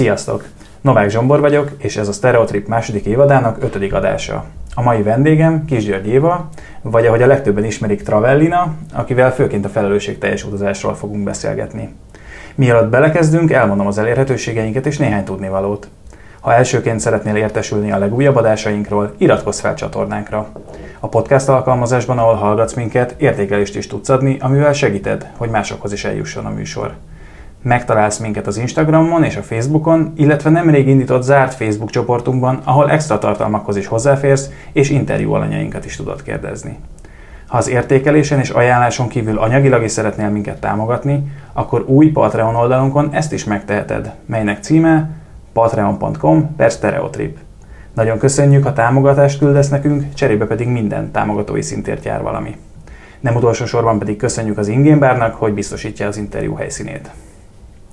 Sziasztok! Novák Zsombor vagyok, és ez a Stereotrip második évadának ötödik adása. A mai vendégem György Éva, vagy ahogy a legtöbben ismerik Travellina, akivel főként a felelősségteljes utazásról fogunk beszélgetni. Mielőtt belekezdünk, elmondom az elérhetőségeinket és néhány tudnivalót. Ha elsőként szeretnél értesülni a legújabb adásainkról, iratkozz fel csatornánkra. A podcast alkalmazásban, ahol hallgatsz minket, értékelést is tudsz adni, amivel segíted, hogy másokhoz is eljusson a műsor. Megtalálsz minket az Instagramon és a Facebookon, illetve nemrég indított zárt Facebook csoportunkban, ahol extra tartalmakhoz is hozzáférsz, és interjú alanyainkat is tudod kérdezni. Ha az értékelésen és ajánláson kívül anyagilag is szeretnél minket támogatni, akkor új Patreon oldalunkon ezt is megteheted, melynek címe patreon.com per stereotrip. Nagyon köszönjük, ha támogatást küldesz nekünk, cserébe pedig minden támogatói szintért jár valami. Nem utolsó sorban pedig köszönjük az Ingénbárnak, hogy biztosítja az interjú helyszínét.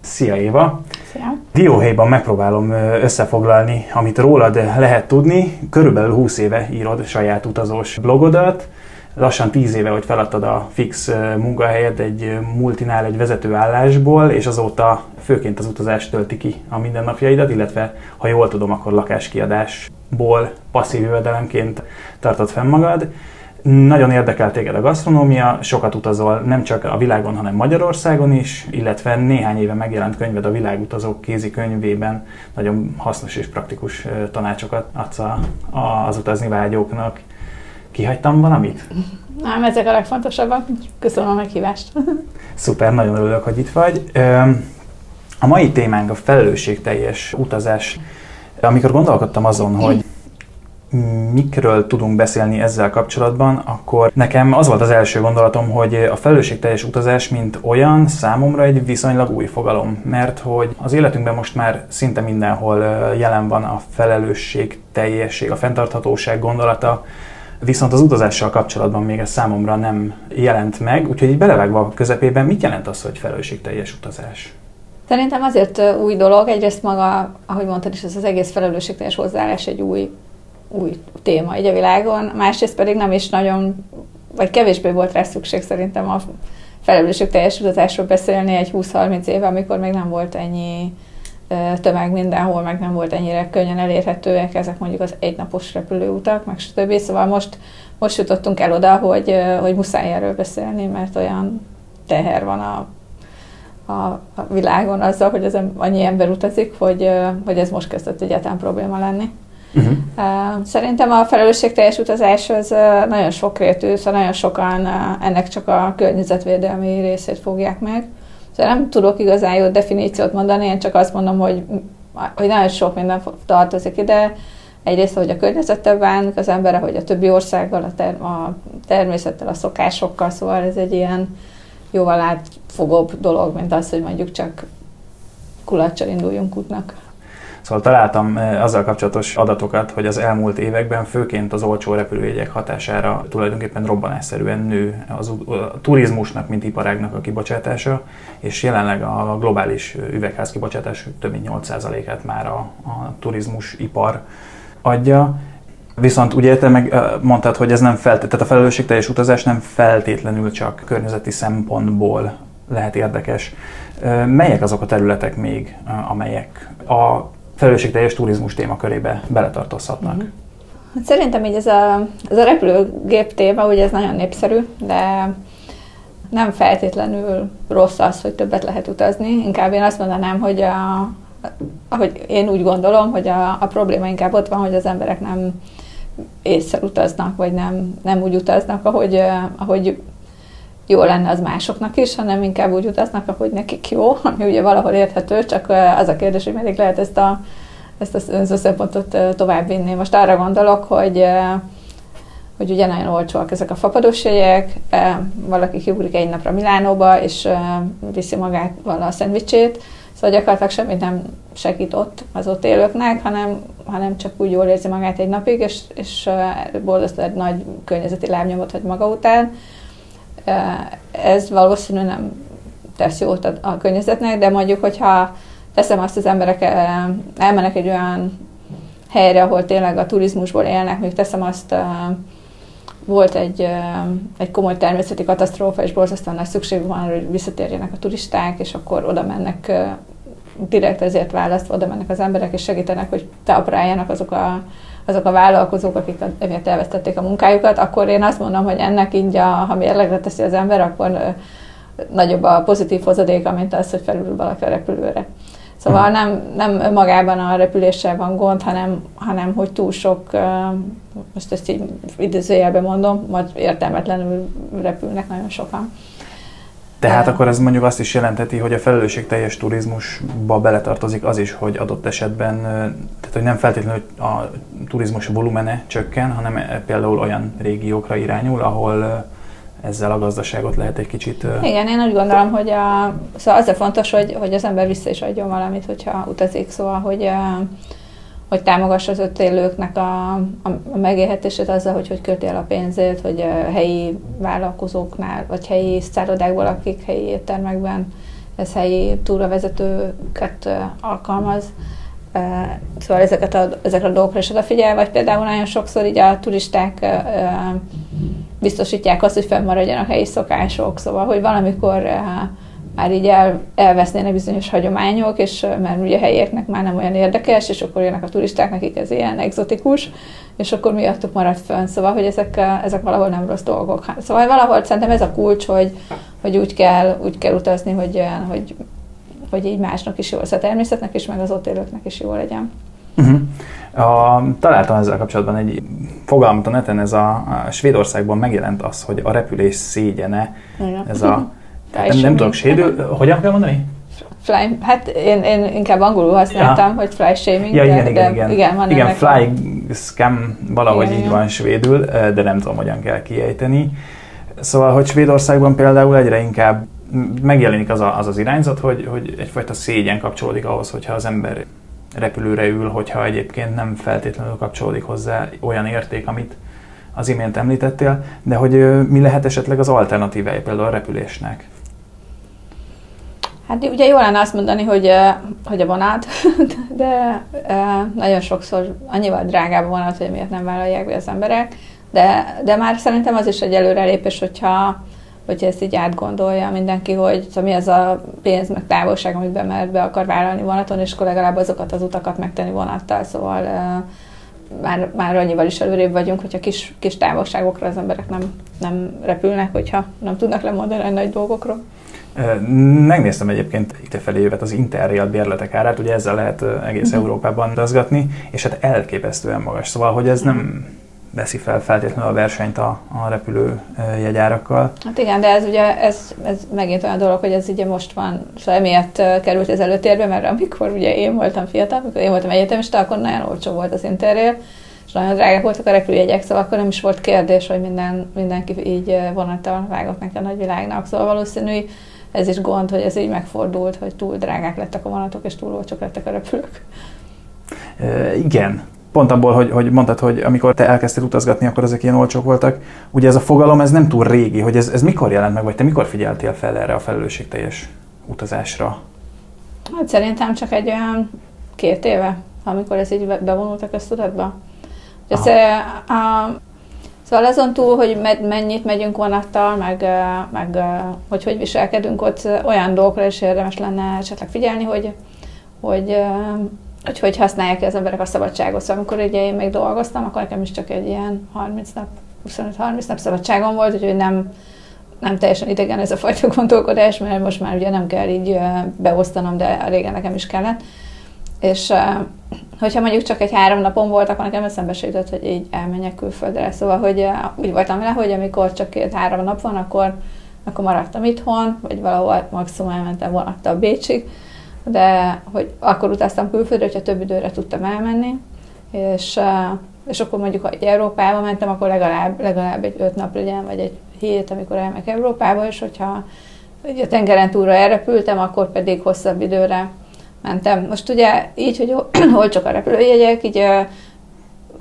Szia Éva! Szia! Dióhéjban megpróbálom összefoglalni, amit rólad lehet tudni. Körülbelül 20 éve írod saját utazós blogodat. Lassan 10 éve, hogy feladtad a fix munkahelyet egy multinál, egy vezető állásból, és azóta főként az utazás tölti ki a mindennapjaidat, illetve ha jól tudom, akkor lakáskiadásból passzív jövedelemként tartod fenn magad. Nagyon érdekel téged a gasztronómia, sokat utazol nem csak a világon, hanem Magyarországon is, illetve néhány éve megjelent könyved a Világutazók kézikönyvében nagyon hasznos és praktikus tanácsokat adsz az utazni vágyóknak. Kihagytam valamit? Nem, ezek a legfontosabbak. Köszönöm a meghívást. Szuper, nagyon örülök, hogy itt vagy. A mai témánk a felelősségteljes utazás. Amikor gondolkodtam azon, hogy mikről tudunk beszélni ezzel kapcsolatban, akkor nekem az volt az első gondolatom, hogy a felelősségteljes utazás, mint olyan, számomra egy viszonylag új fogalom, mert hogy az életünkben most már szinte mindenhol jelen van a felelősségteljesség, a fenntarthatóság gondolata, viszont az utazással kapcsolatban még ez számomra nem jelent meg, úgyhogy így belevágva a közepében, mit jelent az, hogy felelősségteljes utazás? Szerintem azért új dolog, egyrészt maga, ahogy mondtad is, ez az egész felelősségteljes hozzáállás egy új új téma egy a világon, másrészt pedig nem is nagyon, vagy kevésbé volt rá szükség szerintem a felelősség teljes utazásról beszélni egy 20-30 éve, amikor még nem volt ennyi tömeg mindenhol, meg nem volt ennyire könnyen elérhetőek ezek mondjuk az egynapos repülőutak, meg stb. Szóval most, most jutottunk el oda, hogy, hogy muszáj erről beszélni, mert olyan teher van a, a, a világon azzal, hogy az annyi ember utazik, hogy, hogy ez most kezdett egyáltalán probléma lenni. Uh-huh. Szerintem a felelősségteljes utazás az nagyon sokrétű, szóval nagyon sokan ennek csak a környezetvédelmi részét fogják meg. Szóval nem tudok igazán jó definíciót mondani, én csak azt mondom, hogy, hogy nagyon sok minden tartozik ide. Egyrészt, hogy a környezettel bánik az ember, hogy a többi országgal, a, ter- a természettel, a szokásokkal, szóval ez egy ilyen jóval átfogóbb dolog, mint az, hogy mondjuk csak kulacsal induljunk útnak. Szóval találtam eh, azzal kapcsolatos adatokat, hogy az elmúlt években főként az olcsó repülőjegyek hatására tulajdonképpen robbanásszerűen nő az a turizmusnak, mint iparágnak a kibocsátása, és jelenleg a globális üvegház kibocsátás több mint 8%-át már a, a turizmus ipar adja. Viszont ugye te meg eh, mondtad, hogy ez nem feltétlenül, tehát a felelősségteljes utazás nem feltétlenül csak környezeti szempontból lehet érdekes. Eh, melyek azok a területek még, amelyek a felelősségteljes turizmus témakörébe beletartozhatnak. Mm-hmm. Hát szerintem így ez a, ez a repülőgép téma, ugye ez nagyon népszerű, de nem feltétlenül rossz az, hogy többet lehet utazni. Inkább én azt mondanám, hogy a, ahogy én úgy gondolom, hogy a, a probléma inkább ott van, hogy az emberek nem észre utaznak, vagy nem, nem úgy utaznak, ahogy, ahogy jó lenne az másoknak is, hanem inkább úgy utaznak, ahogy nekik jó, ami ugye valahol érthető, csak az a kérdés, hogy meddig lehet ezt a, ezt az szempontot továbbvinni. Most arra gondolok, hogy hogy ugye nagyon olcsóak ezek a fapados jegyek, valaki kiugrik egy napra Milánóba, és viszi magát a szendvicsét, szóval gyakorlatilag semmit nem segít ott az ott élőknek, hanem, hanem csak úgy jól érzi magát egy napig, és, és borzasztó egy nagy környezeti lábnyomot hagy maga után, ez valószínűleg nem tesz jót a, a környezetnek, de mondjuk, hogyha teszem azt, az emberek elmennek egy olyan helyre, ahol tényleg a turizmusból élnek, még teszem azt, volt egy, egy komoly természeti katasztrófa, és borzasztóan nagy szükség van, hogy visszatérjenek a turisták, és akkor oda mennek direkt ezért választva oda mennek az emberek, és segítenek, hogy talpra azok a, azok a vállalkozók, akik emiatt elvesztették a munkájukat, akkor én azt mondom, hogy ennek így, a, ha mérlegre teszi az ember, akkor nagyobb a pozitív hozadéka, mint az, hogy felül valaki a repülőre. Szóval nem, nem önmagában a repüléssel van gond, hanem, hanem hogy túl sok, most ezt így idézőjelben mondom, majd értelmetlenül repülnek nagyon sokan. Tehát akkor ez mondjuk azt is jelenteti, hogy a felelősségteljes turizmusba beletartozik az is, hogy adott esetben, tehát hogy nem feltétlenül a turizmus volumene csökken, hanem például olyan régiókra irányul, ahol ezzel a gazdaságot lehet egy kicsit... Igen, én úgy gondolom, hogy a, szóval az a fontos, hogy, hogy az ember vissza is adjon valamit, hogyha utazik, szóval, hogy, hogy támogassa az ott élőknek a, a megélhetését azzal, hogy hogy költi el a pénzét, hogy a helyi vállalkozóknál, vagy helyi szállodákból, akik helyi éttermekben, ez helyi túravezetőket alkalmaz, Szóval ezeket a, ezekre a dolgokra is odafigyel, vagy például nagyon sokszor így a turisták biztosítják azt, hogy fennmaradjanak helyi szokások, szóval, hogy valamikor már így el, elvesznének bizonyos hagyományok, és mert ugye a helyieknek már nem olyan érdekes, és akkor jönnek a turisták, nekik ez ilyen exotikus, és akkor miattuk marad fönn. Szóval, hogy ezek, ezek valahol nem rossz dolgok. Szóval valahol szerintem ez a kulcs, hogy, hogy úgy, kell, úgy kell utazni, hogy, hogy hogy így másnak is jó lesz, a természetnek is, meg az ott élőknek is jó legyen. Uh-huh. A, találtam ezzel kapcsolatban egy fogalmat a neten, ez a, a Svédországban megjelent az, hogy a repülés szégyene, Igen. ez a, nem, nem tudok, sédül, hogyan kell mondani? Fly, hát én, én inkább angolul használtam, ja. hogy fly shaming, ja, igen, de, igen, igen. igen, van igen fly scam valahogy igen, így igen. van svédül, de nem tudom, hogyan kell kiejteni. Szóval, hogy Svédországban például egyre inkább megjelenik az, a, az az irányzat, hogy, hogy egyfajta szégyen kapcsolódik ahhoz, hogyha az ember repülőre ül, hogyha egyébként nem feltétlenül kapcsolódik hozzá olyan érték, amit az imént említettél, de hogy mi lehet esetleg az alternatívája például a repülésnek? Hát ugye jó lenne azt mondani, hogy, hogy a vonat, de nagyon sokszor annyival drágább a vonat, hogy miért nem vállalják be az emberek, de, de már szerintem az is egy előrelépés, hogyha hogyha ezt így átgondolja mindenki, hogy szóval mi az a pénz, meg távolság, amit be, mert be akar vállalni vonaton, és akkor legalább azokat az utakat megtenni vonattal, szóval már, már annyival is előrébb vagyunk, hogyha kis, kis távolságokra az emberek nem, nem repülnek, hogyha nem tudnak lemondani a nagy dolgokról. Megnéztem egyébként itt felé jövet az Interrail bérletek árát, ugye ezzel lehet egész uh-huh. Európában dazgatni, és hát elképesztően magas. Szóval, hogy ez nem, veszi fel feltétlenül a versenyt a, a repülő jegyárakkal. Hát igen, de ez ugye ez, ez megint olyan dolog, hogy ez ugye most van, szóval emiatt került ez előtérbe, mert amikor ugye én voltam fiatal, amikor én voltam egyetemista, akkor nagyon olcsó volt az Interrail, és nagyon drágák voltak a repülőjegyek, szóval akkor nem is volt kérdés, hogy minden, mindenki így vonattal vágott neki a nagyvilágnak. Szóval valószínű, ez is gond, hogy ez így megfordult, hogy túl drágák lettek a vonatok, és túl olcsók lettek a repülők. E, igen, pont abból, hogy, hogy mondtad, hogy amikor te elkezdtél utazgatni, akkor ezek ilyen olcsók voltak. Ugye ez a fogalom, ez nem túl régi, hogy ez, ez mikor jelent meg, vagy te mikor figyeltél fel erre a felelősségteljes utazásra? Hát szerintem csak egy olyan két éve, amikor ez így bevonult a köztudatba. Ez, a, szóval azon túl, hogy med, mennyit megyünk vonattal, meg, meg hogy hogy viselkedünk ott, olyan dolgokra is érdemes lenne esetleg figyelni, hogy, hogy hogy hogy használják az emberek a szabadságot. Szóval amikor ugye én még dolgoztam, akkor nekem is csak egy ilyen 30 nap, 25-30 nap szabadságom volt, úgyhogy nem, nem teljesen idegen ez a fajta gondolkodás, mert most már ugye nem kell így beosztanom, de régen nekem is kellett. És hogyha mondjuk csak egy három napon volt, akkor nekem eszembe se jutott, hogy így elmenjek külföldre. Szóval, hogy úgy voltam vele, hogy amikor csak két-három nap van, akkor, akkor maradtam itthon, vagy valahol maximum elmentem vonattal Bécsig, de hogy akkor utaztam külföldre, hogyha több időre tudtam elmenni, és, és akkor mondjuk, ha egy Európába mentem, akkor legalább, legalább egy öt nap legyen, vagy egy hét, amikor elmegyek Európába, és hogyha a tengeren túlra elrepültem, akkor pedig hosszabb időre mentem. Most ugye így, hogy hol csak a repülőjegyek, így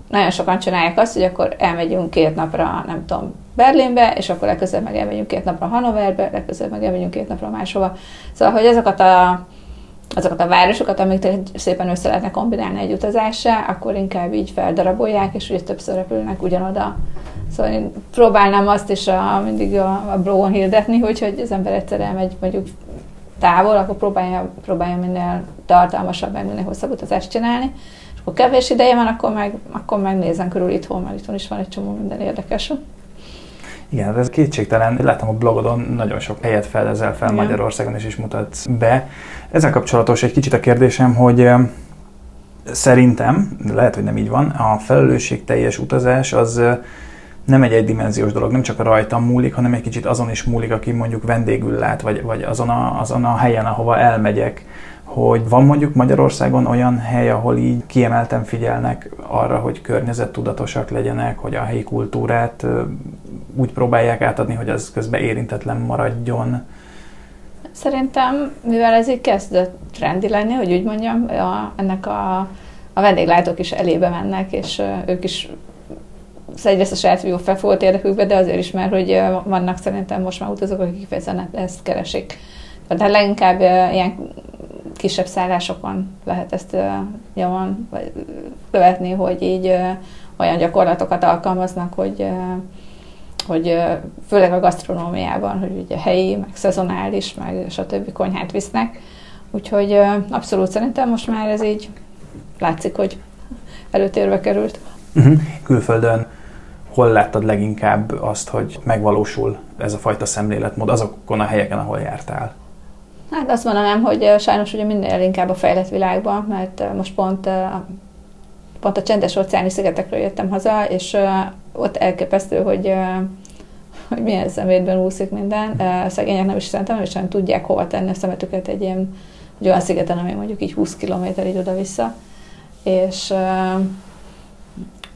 nagyon sokan csinálják azt, hogy akkor elmegyünk két napra, nem tudom, Berlinbe, és akkor legközelebb meg elmegyünk két napra Hanoverbe, legközelebb meg elmegyünk két napra máshova. Szóval, hogy azokat a azokat a városokat, amit szépen össze lehetne kombinálni egy utazással, akkor inkább így feldarabolják, és ugye többször repülnek ugyanoda. Szóval én próbálnám azt is a, mindig a, a blogon hirdetni, hogy, hogy az ember egyszer elmegy mondjuk távol, akkor próbálja, próbálja minél tartalmasabb, meg minél hosszabb utazást csinálni. És akkor kevés ideje van, akkor meg, akkor megnézem körül itthon, mert itthon is van egy csomó minden érdekes. Igen, ez kétségtelen. Látom a blogodon nagyon sok helyet fedezel fel Igen. Magyarországon, is is mutatsz be. Ezzel kapcsolatos egy kicsit a kérdésem, hogy szerintem, lehet, hogy nem így van, a felelősségteljes utazás az nem egy egydimenziós dolog, nem csak a rajtam múlik, hanem egy kicsit azon is múlik, aki mondjuk vendégül lát, vagy, vagy azon, a, azon a helyen, ahova elmegyek, hogy van mondjuk Magyarországon olyan hely, ahol így kiemelten figyelnek arra, hogy környezettudatosak legyenek, hogy a helyi kultúrát úgy próbálják átadni, hogy az közben érintetlen maradjon. Szerintem, mivel ez így kezd trendi lenni, hogy úgy mondjam, a, ennek a, a vendéglátók is elébe mennek, és ők is egyrészt a saját jó felfogott érdekükbe, de azért is, mert hogy vannak szerintem most már utazók, akik kifejezetten ezt keresik. De leginkább ilyen kisebb szállásokon lehet ezt nyomon követni, hogy így olyan gyakorlatokat alkalmaznak, hogy hogy főleg a gasztronómiában, hogy ugye helyi, meg szezonális, meg stb. konyhát visznek. Úgyhogy abszolút szerintem most már ez így látszik, hogy előtérbe került. Uh-huh. Külföldön hol láttad leginkább azt, hogy megvalósul ez a fajta szemléletmód azokon a helyeken, ahol jártál? Hát azt mondanám, hogy sajnos ugye minél inkább a fejlett világban, mert most pont, pont a csendes óceáni szigetekről jöttem haza, és ott elképesztő, hogy hogy milyen szemétben úszik minden. A szegények nem is szerintem nem is nem tudják hova tenni a szemetüket egy ilyen egy olyan szigeten, ami mondjuk így 20 km így oda-vissza. És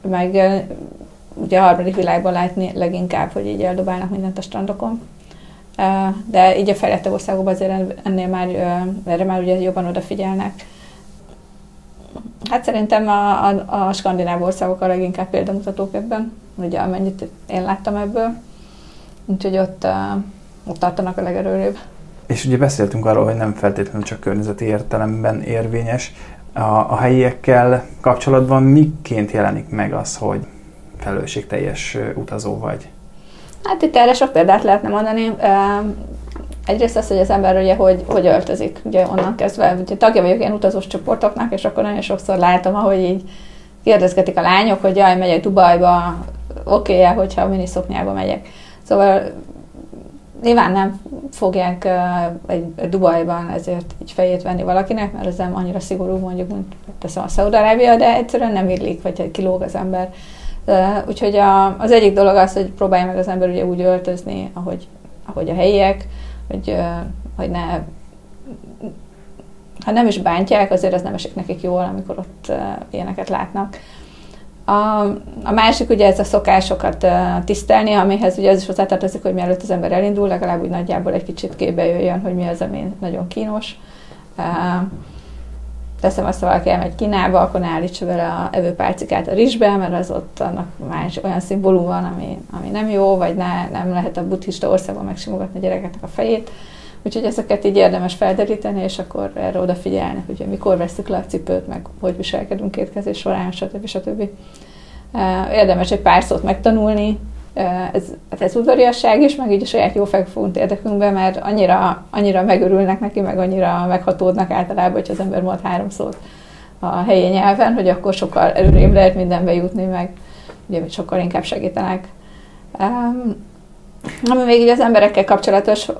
meg ugye a harmadik világban látni leginkább, hogy így eldobálnak mindent a strandokon. De így a fejlettebb országokban azért ennél már, erre már ugye jobban odafigyelnek. Hát szerintem a, a, a skandináv országok a leginkább példamutatók ebben, ugye amennyit én láttam ebből. Úgyhogy ott, ott tartanak a legerőrébb. És ugye beszéltünk arról, hogy nem feltétlenül csak környezeti értelemben érvényes. A, a helyiekkel kapcsolatban miként jelenik meg az, hogy felelősségteljes utazó vagy? Hát itt erre sok példát lehetne mondani. Egyrészt az, hogy az ember ugye hogy, hogy öltözik, ugye onnan kezdve, ugye tagja vagyok ilyen utazós csoportoknak, és akkor nagyon sokszor látom, ahogy így kérdezgetik a lányok, hogy jaj, megyek Dubajba, oké -e, hogyha miniszoknyába megyek. Szóval nyilván nem fogják egy Dubajban ezért így fejét venni valakinek, mert ez nem annyira szigorú mondjuk, mint teszem a Szaudarábia, de egyszerűen nem illik, vagy kilóg az ember Úgyhogy a, az egyik dolog az, hogy próbálja meg az ember ugye úgy öltözni, ahogy, ahogy a helyiek, hogy, hogy ne ha nem is bántják, azért ez nem esik nekik jól, amikor ott ilyeneket látnak. A, a másik ugye ez a szokásokat tisztelni, amihez ugye az is hozzátartozik, hogy mielőtt az ember elindul, legalább úgy nagyjából egy kicsit képbe jöjjön, hogy mi az, ami nagyon kínos teszem azt, ha valaki elmegy Kínába, akkor ne állítsa vele a evőpálcikát a rizsbe, mert az ott annak más olyan szimbólum van, ami, ami nem jó, vagy ne, nem lehet a buddhista országban megsimogatni a gyerekeknek a fejét. Úgyhogy ezeket így érdemes felderíteni, és akkor erre odafigyelni, hogy mikor veszük le a cipőt, meg hogy viselkedünk étkezés során, stb. stb. Érdemes egy pár szót megtanulni, ez, hát ez udvariasság is, meg így a saját jó fogunk érdekünkbe, mert annyira, annyira megörülnek neki, meg annyira meghatódnak általában, hogy az ember mond három szót a helyi nyelven, hogy akkor sokkal előrébb lehet mindenbe jutni, meg ugye sokkal inkább segítenek. Um, ami még így az emberekkel kapcsolatos, uh,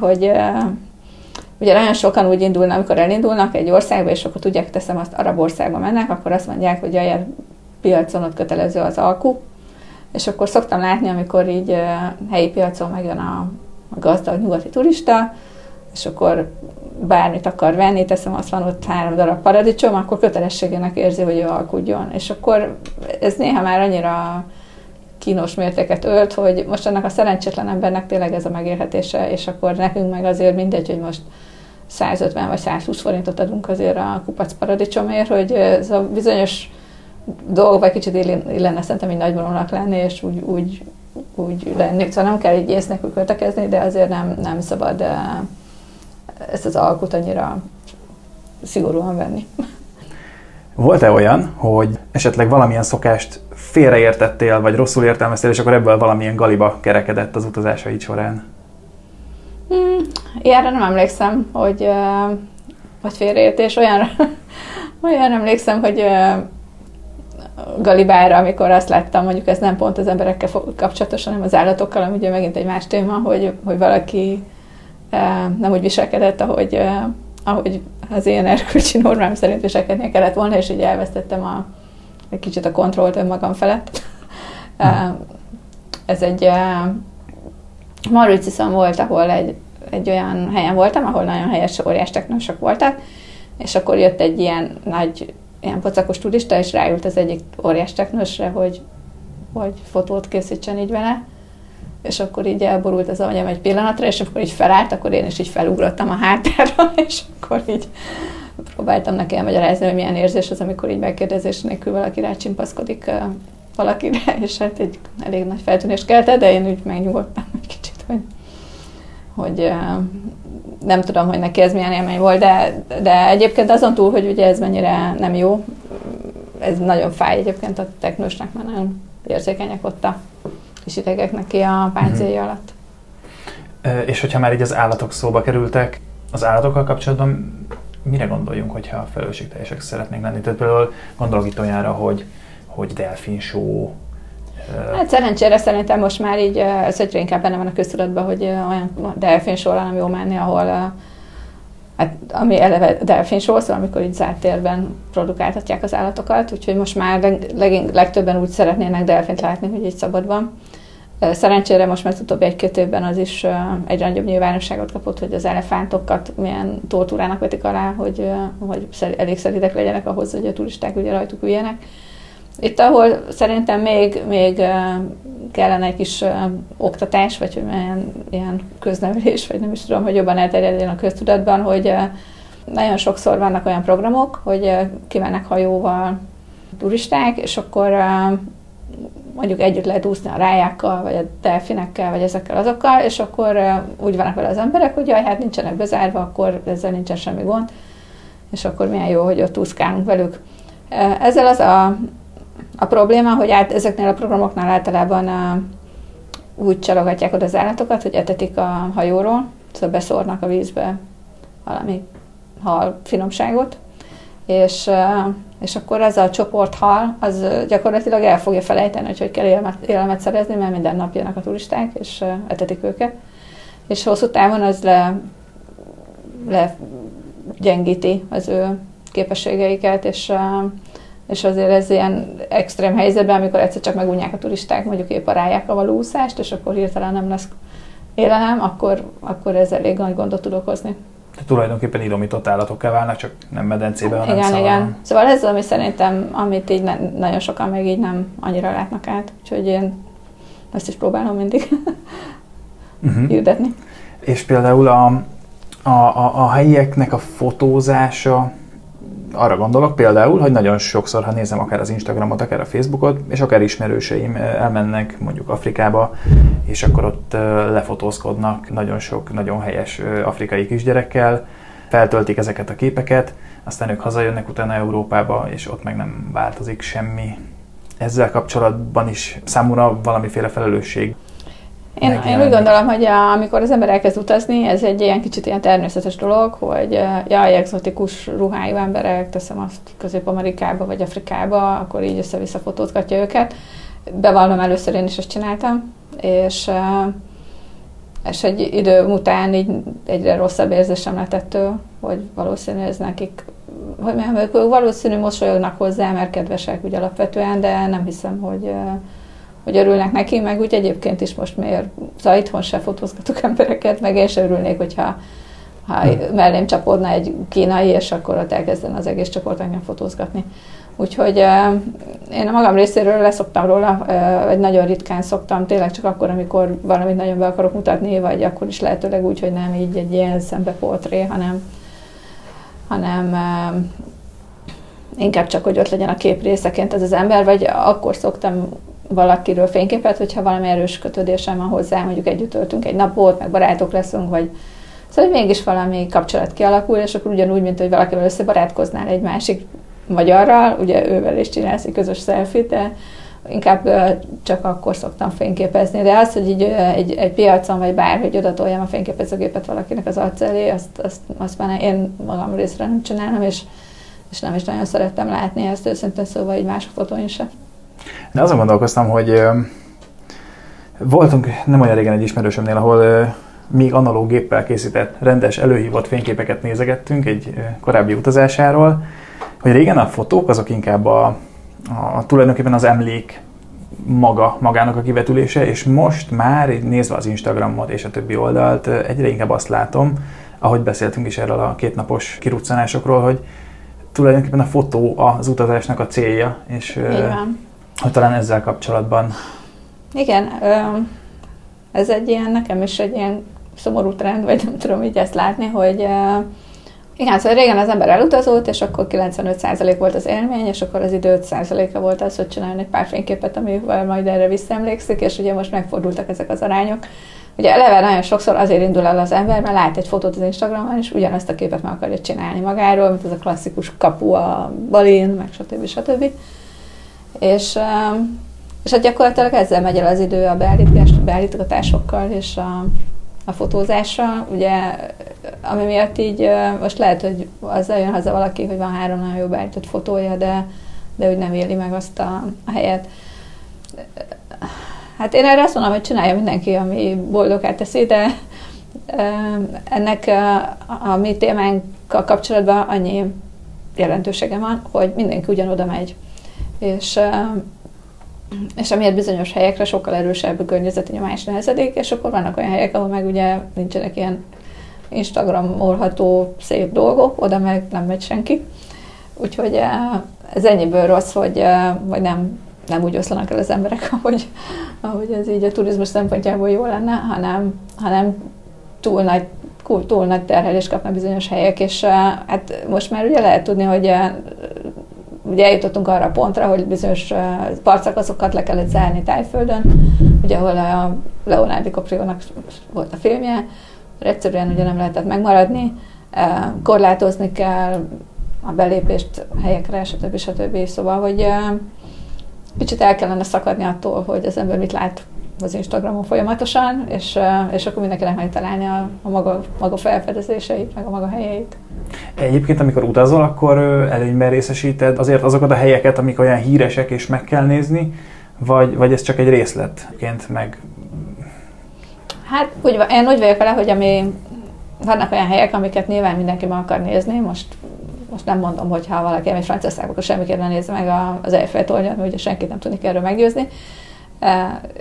hogy uh, ugye nagyon sokan úgy indulnak, amikor elindulnak egy országba, és akkor tudják, teszem azt, arab országba mennek, akkor azt mondják, hogy a piacon ott kötelező az alku, és akkor szoktam látni, amikor így helyi piacon megjön a, a gazdag nyugati turista, és akkor bármit akar venni, teszem azt van ott három darab paradicsom, akkor kötelességének érzi, hogy ő alkudjon. És akkor ez néha már annyira kínos mértéket ölt, hogy most annak a szerencsétlen embernek tényleg ez a megélhetése, és akkor nekünk meg azért mindegy, hogy most 150 vagy 120 forintot adunk azért a kupac paradicsomért, hogy ez a bizonyos dolgokban kicsit illene szerintem egy nagyvonalnak lenni, és úgy, úgy, úgy lenni. Szóval nem kell így ész nélkül költekezni, de azért nem, nem szabad eh, ezt az alkut annyira szigorúan venni. Volt-e olyan, hogy esetleg valamilyen szokást félreértettél, vagy rosszul értelmeztél, és akkor ebből valamilyen galiba kerekedett az utazásaid során? Hmm, ilyenre nem emlékszem, hogy, hogy félreértés. Olyan, olyan emlékszem, hogy Galibára, amikor azt láttam, mondjuk ez nem pont az emberekkel kapcsolatos, hanem az állatokkal, ami ugye megint egy más téma, hogy, hogy valaki nem úgy viselkedett, ahogy, ahogy az én erkölcsi normám szerint viselkednie kellett volna, és így elvesztettem a, egy kicsit a kontrollt önmagam felett. Ez egy Mauritiuson volt, ahol egy, egy olyan helyen voltam, ahol nagyon helyes óriás technósok voltak, és akkor jött egy ilyen nagy, ilyen pocakos turista, és ráült az egyik óriás technósra, hogy, hogy fotót készítsen így vele, és akkor így elborult az agyam egy pillanatra, és akkor így felállt, akkor én is így felugrottam a hátára, és akkor így próbáltam neki elmagyarázni, hogy milyen érzés az, amikor így megkérdezés nélkül valaki rácsimpaszkodik valakire, és hát egy elég nagy feltűnés keltett, de én úgy megnyugodtam egy kicsit, hogy, hogy nem tudom, hogy neki ez milyen élmény volt, de, de egyébként azon túl, hogy ugye ez mennyire nem jó, ez nagyon fáj egyébként a technósnak, mert nagyon érzékenyek ott a kis idegek neki a páncélja uh-huh. alatt. És hogyha már így az állatok szóba kerültek, az állatokkal kapcsolatban mire gondoljunk, hogyha felelősségteljesek szeretnénk lenni? Tehát például gondolok itt olyanra, hogy, hogy delfin show, Hát szerencsére szerintem most már így ez egyre inkább benne van a köztudatban, hogy olyan delfin show nem jó menni, ahol hát, ami eleve delfin show, szóval amikor így zárt térben produkáltatják az állatokat, úgyhogy most már leg, leg, legtöbben úgy szeretnének delfint látni, hogy így szabadban. Szerencsére most már az utóbbi egy-két az is egyre nagyobb nyilvánosságot kapott, hogy az elefántokat milyen tortúrának vetik alá, hogy, hogy elég szeridek legyenek ahhoz, hogy a turisták ugye rajtuk üljenek. Itt, ahol szerintem még, még kellene egy kis oktatás, vagy hogy milyen ilyen köznevelés, vagy nem is tudom, hogy jobban elterjedjen a köztudatban, hogy nagyon sokszor vannak olyan programok, hogy kimennek hajóval turisták, és akkor mondjuk együtt lehet úszni a rájákkal, vagy a delfinekkel, vagy ezekkel azokkal, és akkor úgy vannak vele az emberek, hogy jaj, hát nincsenek bezárva, akkor ezzel nincsen semmi gond, és akkor milyen jó, hogy ott úszkálunk velük. Ezzel az a, a probléma, hogy át, ezeknél a programoknál általában a, úgy csalogatják oda az állatokat, hogy etetik a hajóról, szóval beszórnak a vízbe valami hal finomságot, és és akkor ez a csoporthal, az gyakorlatilag el fogja felejteni, hogy hogy kell élelmet, élelmet szerezni, mert minden nap jönnek a turisták, és etetik őket. És hosszú távon az le, le gyengíti az ő képességeiket, és, és azért ez ilyen extrém helyzetben, amikor egyszer csak megunják a turisták, mondjuk épp a rájákkal való úszást, és akkor hirtelen nem lesz élelem, akkor, akkor ez elég nagy gondot tud okozni tulajdonképpen idomított állatokká válnak, csak nem medencében, hanem Igen, igen. Szóval ez az, ami szerintem, amit így ne, nagyon sokan még így nem annyira látnak át, úgyhogy én ezt is próbálom mindig uh-huh. hirdetni. És például a, a, a, a helyieknek a fotózása, arra gondolok például, hogy nagyon sokszor, ha nézem akár az Instagramot, akár a Facebookot, és akár ismerőseim elmennek mondjuk Afrikába, és akkor ott lefotózkodnak nagyon sok, nagyon helyes afrikai kisgyerekkel, feltöltik ezeket a képeket, aztán ők hazajönnek utána Európába, és ott meg nem változik semmi. Ezzel kapcsolatban is számomra valamiféle felelősség én, én úgy gondolom, hogy a, amikor az ember elkezd utazni, ez egy ilyen kicsit ilyen természetes dolog, hogy jaj, exotikus ruhájú emberek, teszem azt Közép-Amerikába vagy Afrikába, akkor így össze-vissza fotózgatja őket. Bevallom, először én is ezt csináltam, és, és egy idő után így egyre rosszabb érzésem lett ettől, hogy valószínű ez nekik, hogy valószínű mosolyognak hozzá, mert kedvesek úgy alapvetően, de nem hiszem, hogy hogy örülnek neki, meg úgy egyébként is most miért, szóval itthon se fotózgatok embereket, meg én sem örülnék, hogyha ha hmm. mellém csapodna egy kínai, és akkor ott elkezden az egész csoport engem fotózgatni. Úgyhogy uh, én a magam részéről leszoktam róla, uh, vagy nagyon ritkán szoktam, tényleg csak akkor, amikor valamit nagyon be akarok mutatni, vagy akkor is lehetőleg úgy, hogy nem így egy ilyen szembeportré, hanem, hanem uh, inkább csak, hogy ott legyen a kép részeként ez az ember, vagy akkor szoktam valakiről fényképet, hogyha valami erős kötődésem van hozzá, mondjuk együtt töltünk egy napot, meg barátok leszünk, vagy szóval mégis valami kapcsolat kialakul, és akkor ugyanúgy, mint hogy valakivel összebarátkoznál egy másik magyarral, ugye ővel is csinálsz egy közös selfie de inkább csak akkor szoktam fényképezni, de az, hogy így egy, egy piacon vagy bárhogy oda toljam a fényképezőgépet valakinek az arc elé, azt, azt, azt már én magam részre nem csinálom, és, és nem is nagyon szerettem látni ezt őszintén szóval egy mások fotón se. De azon gondolkoztam, hogy voltunk nem olyan régen egy ismerősömnél, ahol még analóg géppel készített, rendes, előhívott fényképeket nézegettünk egy korábbi utazásáról, hogy régen a fotók azok inkább a, a tulajdonképpen az emlék maga, magának a kivetülése, és most már nézve az Instagramot és a többi oldalt, egyre inkább azt látom, ahogy beszéltünk is erről a kétnapos kiruccanásokról, hogy tulajdonképpen a fotó az utazásnak a célja, és hogy talán ezzel kapcsolatban. Igen, ez egy ilyen, nekem is egy ilyen szomorú trend, vagy nem tudom így ezt látni, hogy igen, szóval régen az ember elutazott, és akkor 95% volt az élmény, és akkor az idő 5%-a volt az, hogy csinálni egy pár fényképet, amivel majd erre visszaemlékszik, és ugye most megfordultak ezek az arányok. Ugye eleve nagyon sokszor azért indul el az ember, mert lát egy fotót az Instagramon, és ugyanazt a képet meg akarja csinálni magáról, mint az a klasszikus kapu a balin, meg stb. stb. És, és hát gyakorlatilag ezzel megy el az idő a beállítgatásokkal és a, a fotózással. Ugye, ami miatt így most lehet, hogy azzal jön haza valaki, hogy van három nagyon jó beállított fotója, de, de úgy nem éli meg azt a, a helyet. Hát én erre azt mondom, hogy csinálja mindenki, ami boldogát teszi, de ennek a, a mi témánkkal kapcsolatban annyi jelentősége van, hogy mindenki ugyanoda megy. És és amiért bizonyos helyekre sokkal erősebb környezeti nyomás nehezedik, és akkor vannak olyan helyek, ahol meg ugye nincsenek ilyen Instagramolható szép dolgok, oda meg nem megy senki. Úgyhogy ez ennyiből rossz, hogy, hogy nem, nem úgy oszlanak el az emberek, ahogy, ahogy ez így a turizmus szempontjából jó lenne, hanem, hanem túl nagy, túl nagy terhelést kapnak bizonyos helyek, és hát most már ugye lehet tudni, hogy ugye eljutottunk arra a pontra, hogy bizonyos partszakaszokat le kellett zárni Tájföldön, ugye ahol a Leonardo dicaprio volt a filmje, egyszerűen ugye nem lehetett megmaradni, korlátozni kell a belépést helyekre, stb. stb. Szóval, hogy kicsit el kellene szakadni attól, hogy az ember mit lát az Instagramon folyamatosan, és, és akkor mindenkinek megtalálni a, a maga, maga felfedezéseit, meg a maga helyeit. Egyébként, amikor utazol, akkor előnyben részesíted azért azokat a helyeket, amik olyan híresek és meg kell nézni, vagy, vagy ez csak egy részletként meg... Hát úgy, én úgy vagyok vele, hogy ami, vannak olyan helyek, amiket nyilván mindenki meg akar nézni, most most nem mondom, hogy ha valaki elmegy Franciaországba, akkor semmiképp ne nézze meg az Eiffel tornyot, mert ugye senkit nem tudnik erről meggyőzni,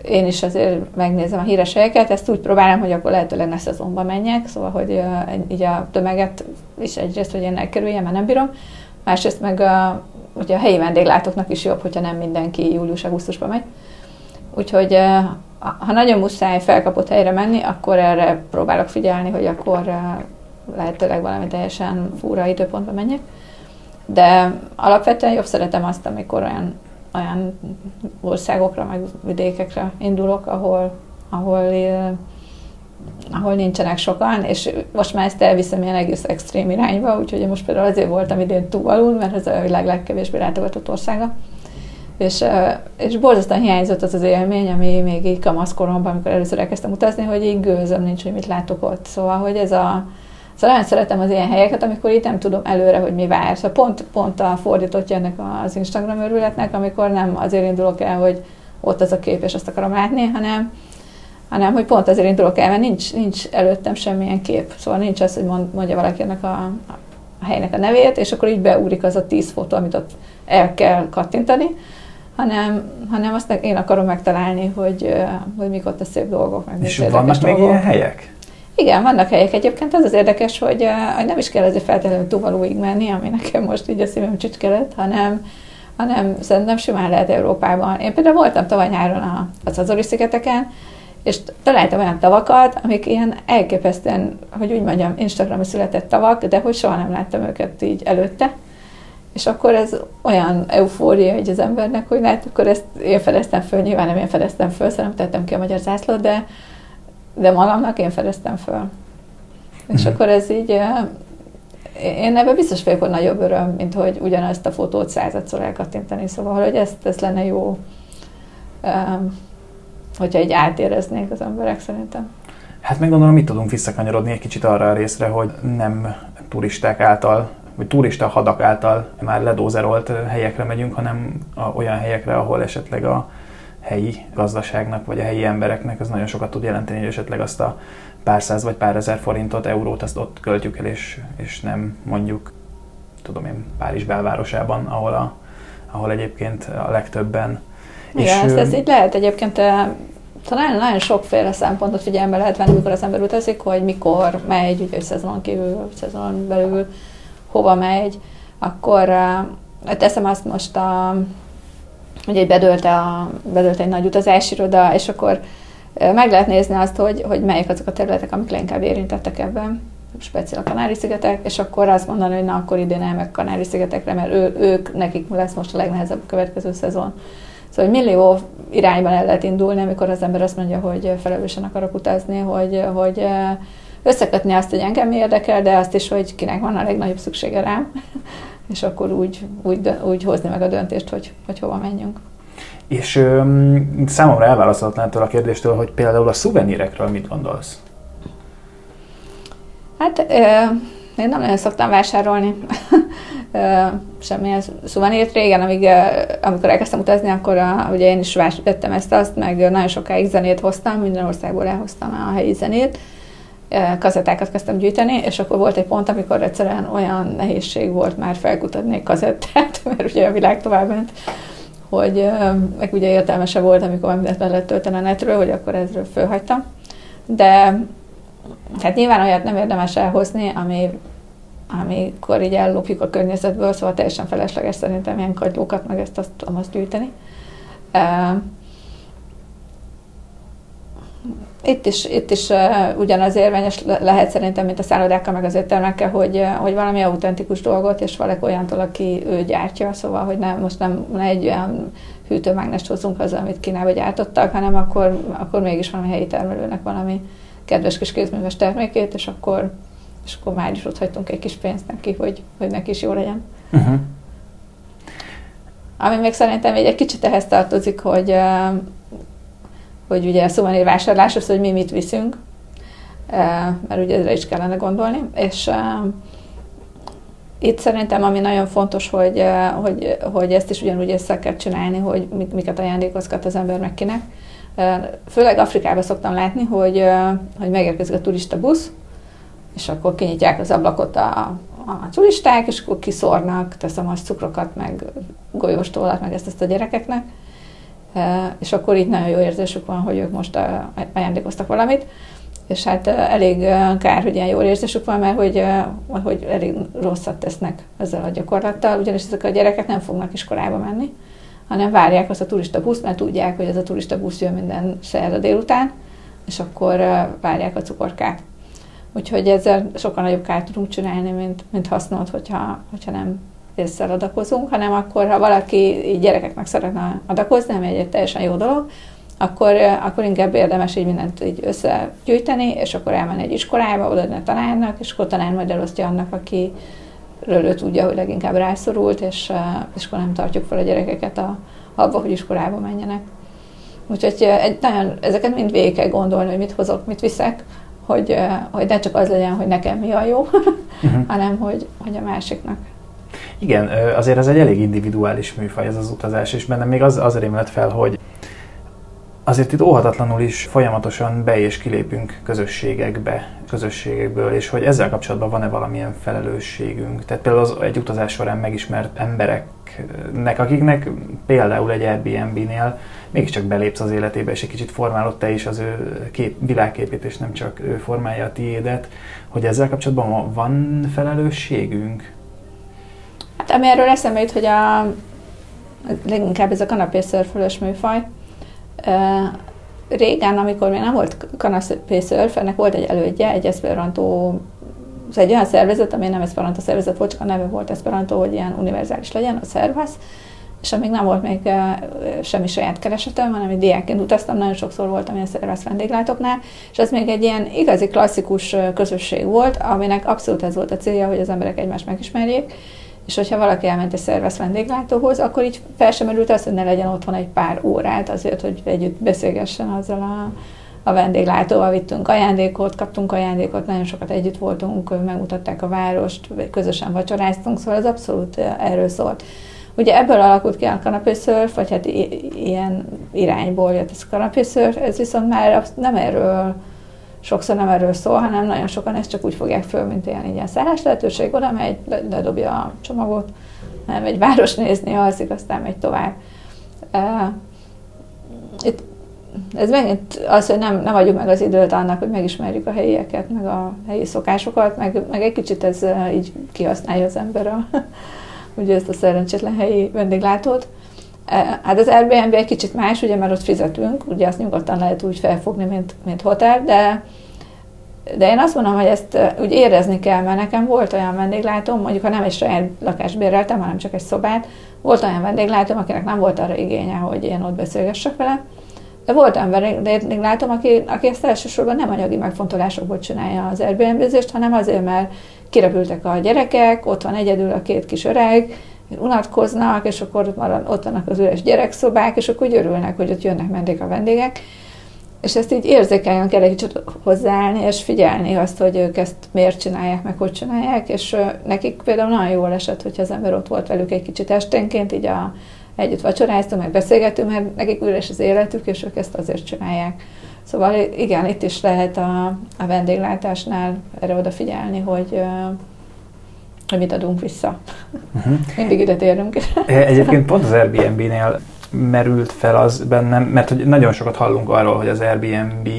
én is azért megnézem a híres helyeket, ezt úgy próbálom, hogy akkor lehetőleg ne szezonban menjek, szóval, hogy így a tömeget is egyrészt, hogy én elkerüljem, mert nem bírom, másrészt meg a, ugye a helyi vendéglátóknak is jobb, hogyha nem mindenki július-augusztusban megy. Úgyhogy ha nagyon muszáj felkapott helyre menni, akkor erre próbálok figyelni, hogy akkor lehetőleg valami teljesen fúra időpontban menjek. De alapvetően jobb szeretem azt, amikor olyan olyan országokra, meg vidékekre indulok, ahol, ahol, ahol nincsenek sokan, és most már ezt elviszem ilyen egész extrém irányba, úgyhogy most például azért voltam idén túlvalul, mert ez a világ legkevésbé látogatott országa. És, és borzasztóan hiányzott az az élmény, ami még így kamaszkoromban, amikor először elkezdtem utazni, hogy így gőzöm nincs, hogy mit látok ott. Szóval, hogy ez a, Szóval nagyon szeretem az ilyen helyeket, amikor itt nem tudom előre, hogy mi vár. Szóval pont, pont a fordítottja ennek az Instagram örületnek, amikor nem azért indulok el, hogy ott az a kép, és azt akarom látni, hanem, hanem hogy pont azért indulok el, mert nincs, nincs előttem semmilyen kép. Szóval nincs az, hogy mond, mondja valaki ennek a, a helynek a nevét, és akkor így beúrik az a tíz fotó, amit ott el kell kattintani, hanem, hanem azt én akarom megtalálni, hogy, hogy mik ott a szép dolgok. Meg és vannak még ilyen helyek? Igen, vannak helyek egyébként, az az érdekes, hogy, hogy nem is kell azért feltétlenül Tuvalúig menni, ami nekem most így a szívem csücskelet, hanem, hanem szerintem simán lehet Európában. Én például voltam tavaly nyáron a, az Azori-szigeteken, és találtam olyan tavakat, amik ilyen elképesztően, hogy úgy mondjam, Instagramon született tavak, de hogy soha nem láttam őket így előtte. És akkor ez olyan eufória egy az embernek, hogy hát akkor ezt én fedeztem föl, nyilván nem én fedeztem föl, szerintem tettem ki a magyar zászlót, de, de magamnak én fedeztem föl. És mm. akkor ez így, én ebben biztos vagyok, hogy nagyobb öröm, mint hogy ugyanazt a fotót századszor elkattintani, szóval hogy ezt, ez lenne jó, hogyha így átéreznék az emberek szerintem. Hát meg gondolom, mit tudunk visszakanyarodni egy kicsit arra a részre, hogy nem turisták által, vagy turista hadak által már ledózerolt helyekre megyünk, hanem olyan helyekre, ahol esetleg a helyi gazdaságnak, vagy a helyi embereknek az nagyon sokat tud jelenteni, hogy esetleg azt a pár száz vagy pár ezer forintot, eurót, azt ott költjük el, és, és nem mondjuk, tudom én, Párizs belvárosában, ahol, a, ahol egyébként a legtöbben. Igen, és, ezt, ez így lehet egyébként talán nagyon sokféle szempontot figyelembe lehet venni, amikor az ember utazik, hogy mikor megy, ugye szezonon kívül, szezonon belül, hova megy, akkor uh, teszem azt most, a, ugye bedőlt, a, bedőlt egy nagy utazási iroda, és akkor meg lehet nézni azt, hogy, hogy melyek azok a területek, amik leginkább érintettek ebben, speciál a Kanári-szigetek, és akkor azt mondani, hogy na, akkor idén elmegy Kanári-szigetekre, mert ő, ők, nekik lesz most a legnehezebb a következő szezon. Szóval hogy millió irányban el lehet indulni, amikor az ember azt mondja, hogy felelősen akarok utazni, hogy, hogy összekötni azt, hogy engem érdekel, de azt is, hogy kinek van a legnagyobb szüksége rám, és akkor úgy, úgy, úgy hozni meg a döntést, hogy, hogy hova menjünk. És öm, számomra elválaszthatatlan ettől a kérdéstől, hogy például a szuvenírekről mit gondolsz? Hát ö, én nem nagyon szoktam vásárolni semmilyen szuvenírt. Régen, amíg, amikor elkezdtem utazni, akkor a, ugye én is vettem ezt-azt, meg nagyon sokáig zenét hoztam, minden országból elhoztam a helyi zenét, kazettákat kezdtem gyűjteni, és akkor volt egy pont, amikor egyszerűen olyan nehézség volt már felkutatni egy kazettát, mert ugye a világ tovább ment, hogy meg ugye értelmese volt, amikor mindent le lehet tölteni a netről, hogy akkor ezről fölhagytam. De hát nyilván olyat nem érdemes elhozni, ami amikor így ellopjuk a környezetből, szóval teljesen felesleges szerintem ilyen kagylókat, meg ezt azt azt gyűjteni. Itt is, itt is uh, ugyanaz érvényes lehet szerintem, mint a szállodákkal, meg az éttermekkel, hogy, uh, hogy valami autentikus dolgot, és valaki olyantól, aki ő gyártja, szóval, hogy nem, most nem ne egy olyan hűtőmágnest hozunk az, amit Kínába gyártottak, hanem akkor, akkor mégis valami helyi termelőnek valami kedves kis kézműves termékét, és akkor és akkor már is ott hagytunk egy kis pénzt neki, hogy, hogy neki is jó legyen. Uh-huh. Ami még szerintem egy, egy kicsit ehhez tartozik, hogy, hogy ugye a szuvenír vásárláshoz, hogy mi mit viszünk, mert ugye ezre is kellene gondolni, és itt szerintem, ami nagyon fontos, hogy, hogy, hogy ezt is ugyanúgy össze kell csinálni, hogy miket ajándékozgat az ember meg kinek. Főleg Afrikában szoktam látni, hogy, hogy megérkezik a turista busz, és akkor kinyitják az ablakot a, a turisták, és akkor kiszórnak, teszem azt cukrokat, meg golyóstólát, meg ezt, ezt a gyerekeknek, és akkor itt nagyon jó érzésük van, hogy ők most ajándékoztak valamit, és hát elég kár, hogy ilyen jó érzésük van, mert hogy, hogy elég rosszat tesznek ezzel a gyakorlattal, ugyanis ezek a gyerekek nem fognak iskolába menni, hanem várják azt a turista busz, mert tudják, hogy ez a turista busz jön minden szerda délután, és akkor várják a cukorkát. Úgyhogy ezzel sokkal nagyobb kárt tudunk csinálni, mint, mint hasznot, hogyha, hogyha nem észre adakozunk, hanem akkor, ha valaki gyerekeknek szeretne adakozni, ami egy teljesen jó dolog, akkor, akkor inkább érdemes így mindent így összegyűjteni, és akkor elmenni egy iskolába, odaadni a tanárnak, és akkor tanár majd elosztja annak, aki ő tudja, hogy leginkább rászorult, és, és akkor nem tartjuk fel a gyerekeket a, abba, hogy iskolába menjenek. Úgyhogy egy, nagyon, ezeket mind végig kell gondolni, hogy mit hozok, mit viszek, hogy, hogy ne csak az legyen, hogy nekem mi a jó, uh-huh. hanem hogy, hogy a másiknak. Igen, azért ez egy elég individuális műfaj ez az utazás, és bennem még az, az rémlet fel, hogy azért itt óhatatlanul is folyamatosan be és kilépünk közösségekbe, közösségekből, és hogy ezzel kapcsolatban van-e valamilyen felelősségünk. Tehát például az egy utazás során megismert embereknek, akiknek például egy Airbnb-nél mégiscsak belépsz az életébe, és egy kicsit formálod te is az ő kép, világképét, és nem csak ő formálja a tiédet, hogy ezzel kapcsolatban van felelősségünk? Hát ami erről eszembe jut, hogy a, leginkább ez a kanapészörfölös műfaj, régen, amikor még nem volt kanapészörf, ennek volt egy elődje, egy Esperanto ez egy olyan szervezet, ami nem Esperanto szervezet volt, csak a neve volt Esperanto, hogy ilyen univerzális legyen, a szervez, és amíg nem volt még semmi saját keresetem, hanem egy diákként utaztam, nagyon sokszor voltam ilyen szervez vendéglátóknál, és ez még egy ilyen igazi klasszikus közösség volt, aminek abszolút ez volt a célja, hogy az emberek egymást megismerjék, és hogyha valaki elment egy szervesz vendéglátóhoz, akkor így fel sem merült az, hogy ne legyen otthon egy pár órát azért, hogy együtt beszélgessen azzal a, a vendéglátóval, vittünk ajándékot, kaptunk ajándékot, nagyon sokat együtt voltunk, megmutatták a várost, közösen vacsoráztunk, szóval ez abszolút erről szólt. Ugye ebből alakult ki a kanapészörf, vagy hát ilyen irányból jött ez a kanapészörf, ez viszont már nem erről, sokszor nem erről szól, hanem nagyon sokan ezt csak úgy fogják föl, mint ilyen, ilyen szállás lehetőség, oda megy, ledobja a csomagot, nem egy város nézni, alszik, aztán megy tovább. Itt ez megint az, hogy nem, nem adjuk meg az időt annak, hogy megismerjük a helyieket, meg a helyi szokásokat, meg, meg egy kicsit ez így kihasználja az ember a, ugye ezt a szerencsétlen helyi vendéglátót. Hát az Airbnb egy kicsit más, ugye, mert ott fizetünk, ugye azt nyugodtan lehet úgy felfogni, mint, mint hotel, de de én azt mondom, hogy ezt úgy érezni kell, mert nekem volt olyan vendéglátóm, mondjuk ha nem egy saját lakást béreltem, hanem csak egy szobát, volt olyan vendéglátóm, akinek nem volt arra igénye, hogy én ott beszélgessek vele, de volt én látom, aki, aki ezt elsősorban nem anyagi megfontolásokból csinálja az airbnb hanem azért, mert kirepültek a gyerekek, ott van egyedül a két kis öreg, unatkoznak, és akkor marad, ott vannak az üres gyerekszobák, és akkor úgy örülnek, hogy ott jönnek menték a vendégek. És ezt így érzékeljen kell egy kicsit hozzáállni, és figyelni azt, hogy ők ezt miért csinálják, meg hogy csinálják, és nekik például nagyon jól esett, hogyha az ember ott volt velük egy kicsit esténként, így a együtt vacsoráztunk, meg beszélgetünk, mert nekik üres az életük, és ők ezt azért csinálják. Szóval igen, itt is lehet a, a vendéglátásnál erre odafigyelni, hogy, hogy mit adunk vissza. Uh-huh. Mindig ide térünk. Egyébként pont az Airbnb-nél merült fel az bennem, mert hogy nagyon sokat hallunk arról, hogy az Airbnb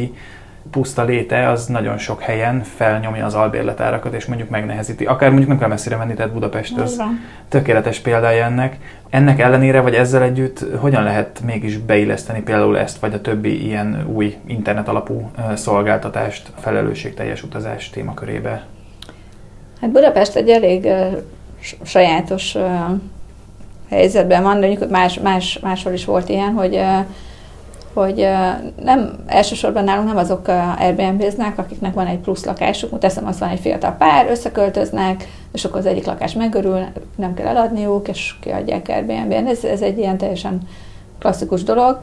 puszta léte az nagyon sok helyen felnyomja az albérletárakat, és mondjuk megnehezíti. Akár mondjuk nem kell messzire menni, tehát Budapest az tökéletes példája ennek. Ennek ellenére, vagy ezzel együtt hogyan lehet mégis beilleszteni például ezt, vagy a többi ilyen új internet alapú szolgáltatást felelősségteljes utazás témakörébe? Hát Budapest egy elég sajátos helyzetben van, de mondjuk más, más, máshol is volt ilyen, hogy hogy nem elsősorban nálunk nem azok Airbnb-znek, akiknek van egy plusz lakásuk, teszem azt van egy fiatal pár, összeköltöznek, és akkor az egyik lakás megörül, nem kell eladniuk, és kiadják Airbnb-en. Ez, ez egy ilyen teljesen klasszikus dolog.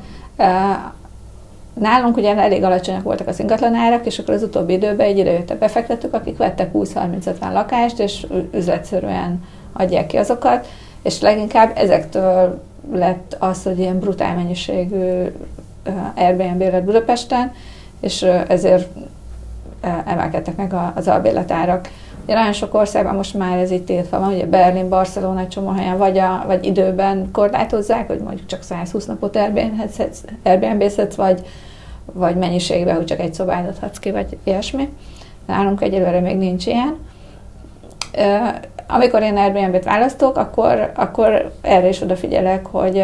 Nálunk ugye elég alacsonyak voltak az ingatlanárak, és akkor az utóbbi időben egy idejöttek befektetők, akik vettek 20-30-50 lakást, és üzletszerűen adják ki azokat, és leginkább ezektől lett az, hogy ilyen brutál mennyiségű Airbnb lett Budapesten, és ezért emelkedtek meg az albérletárak. Ugye nagyon sok országban most már ez itt tiltva van, ugye Berlin, Barcelona egy csomó helyen vagy, a, vagy időben korlátozzák, hogy mondjuk csak 120 napot Airbnb-zhetsz, vagy, vagy mennyiségben, hogy csak egy szobát adhatsz ki, vagy ilyesmi. Nálunk egyelőre még nincs ilyen. Amikor én Airbnb-t választok, akkor, akkor erre is odafigyelek, hogy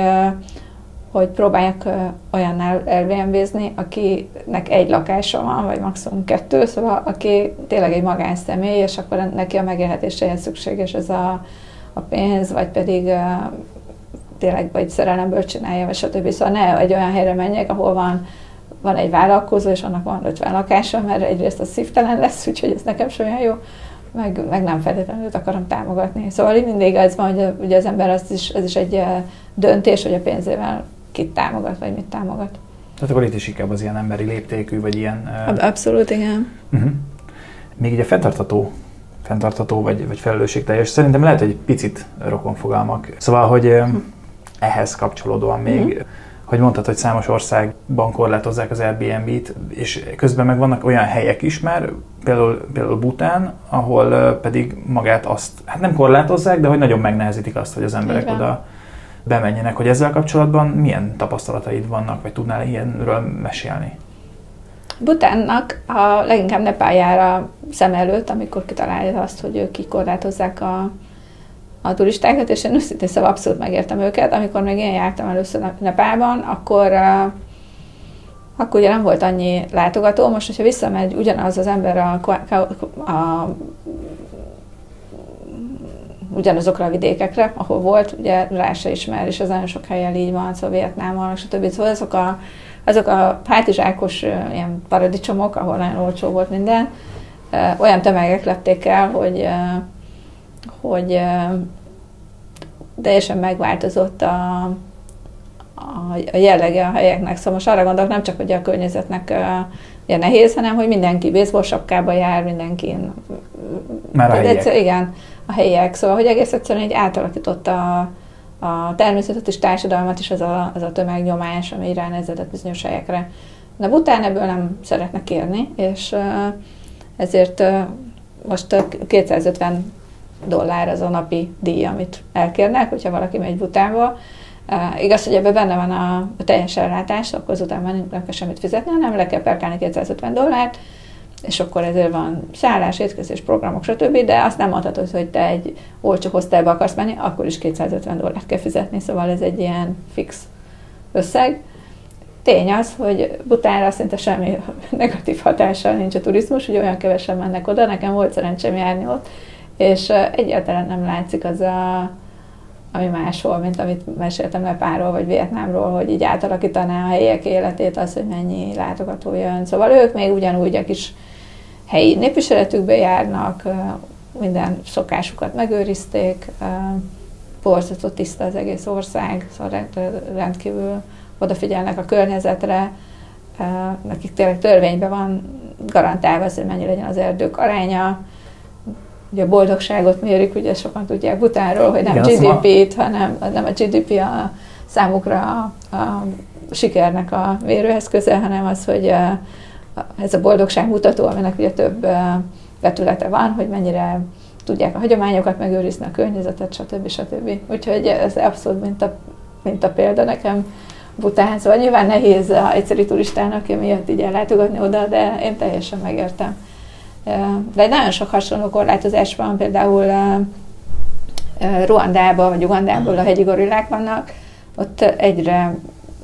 hogy próbálják olyannál Airbnb-zni, akinek egy lakása van, vagy maximum kettő, szóval aki tényleg egy magánszemély, és akkor neki a megélhetéséhez szükséges ez a, a pénz, vagy pedig tényleg vagy szerelemből csinálja, vagy stb. Szóval ne egy olyan helyre menjek, ahol van, van egy vállalkozó, és annak van 50 lakása, mert egyrészt az szívtelen lesz, úgyhogy ez nekem sem olyan jó, meg, meg nem feltétlenül akarom támogatni. Szóval mindig az van, hogy ugye az ember az is, ez is egy döntés, hogy a pénzével kit támogat, vagy mit támogat. Tehát akkor itt is inkább az ilyen emberi léptékű, vagy ilyen... Abszolút, igen. Uh-huh. Még így a fenntartató, fenntartató vagy, vagy felelősségteljes, szerintem lehet, hogy egy picit rokonfogalmak. Szóval, hogy uh-huh. ehhez kapcsolódóan még, uh-huh. Hogy mondtad, hogy számos országban korlátozzák az Airbnb-t, és közben meg vannak olyan helyek is már, például, például Bután, ahol pedig magát azt, hát nem korlátozzák, de hogy nagyon megnehezítik azt, hogy az emberek oda bemenjenek, hogy ezzel kapcsolatban milyen tapasztalataid vannak, vagy tudnál ilyenről mesélni? Butánnak a leginkább Nepáljára szem előtt, amikor kitalálja azt, hogy ők kikorlátozzák a, a turistákat, és én őszintén szóval abszolút megértem őket. Amikor még én jártam először Nepálban, akkor akkor ugye nem volt annyi látogató, most, hogyha visszamegy ugyanaz az ember a, a, a ugyanazokra a vidékekre, ahol volt, ugye rá se ismer, és ez nagyon sok helyen így van, szóval Vietnámon, stb. Szóval azok a, azok a hátizsákos ilyen paradicsomok, ahol nagyon olcsó volt minden, olyan tömegek lették el, hogy, hogy teljesen megváltozott a, a, a jellege a helyeknek. Szóval most arra gondolok, nem csak, hogy a környezetnek ugye nehéz, hanem hogy mindenki baseball jár, mindenki... Már a helyiek. Egyszer, igen, a helyiek. Szóval, hogy egész egyszerűen egy átalakította a, a természetet és társadalmat is az a, az a tömegnyomás, ami ránezedett bizonyos helyekre. De után ebből nem szeretnek kérni, és ezért most 250 dollár az a napi díj, amit elkérnek, hogyha valaki megy Butánba. Uh, igaz, hogy ebben benne van a, a teljes ellátás, akkor azután már nem kell semmit fizetni, hanem le kell perkálni 250 dollárt, és akkor ezért van szállás, étkezés, programok, stb., de azt nem mondhatod, hogy te egy olcsó hostelbe akarsz menni, akkor is 250 dollárt kell fizetni, szóval ez egy ilyen fix összeg. Tény az, hogy Butánra szinte semmi negatív hatással nincs a turizmus, hogy olyan kevesen mennek oda, nekem volt szerencsém járni ott, és egyáltalán nem látszik az a, ami máshol, mint amit meséltem Nepáról vagy Vietnámról, hogy így átalakítaná a helyek életét az, hogy mennyi látogató jön. Szóval ők még ugyanúgy a kis helyi népviseletükbe járnak, minden szokásukat megőrizték, borzasztó tiszta az egész ország, szóval rendkívül odafigyelnek a környezetre, nekik tényleg törvényben van garantálva hogy mennyi legyen az erdők aránya, ugye a boldogságot mérik, ugye sokan tudják Butánról, hogy nem GDP-t, hanem nem a GDP a számukra a, a sikernek a mérőeszköze, hanem az, hogy a, ez a boldogság mutató, aminek ugye több vetülete van, hogy mennyire tudják a hagyományokat megőrizni, a környezetet, stb. stb. Úgyhogy ez abszolút mint a, mint a példa nekem Bután. Szóval nyilván nehéz egyszerű turistának miatt így ellátogatni oda, de én teljesen megértem. De nagyon sok hasonló korlátozás van, például Ruandában vagy Ugandában a hegyi gorillák vannak, ott egyre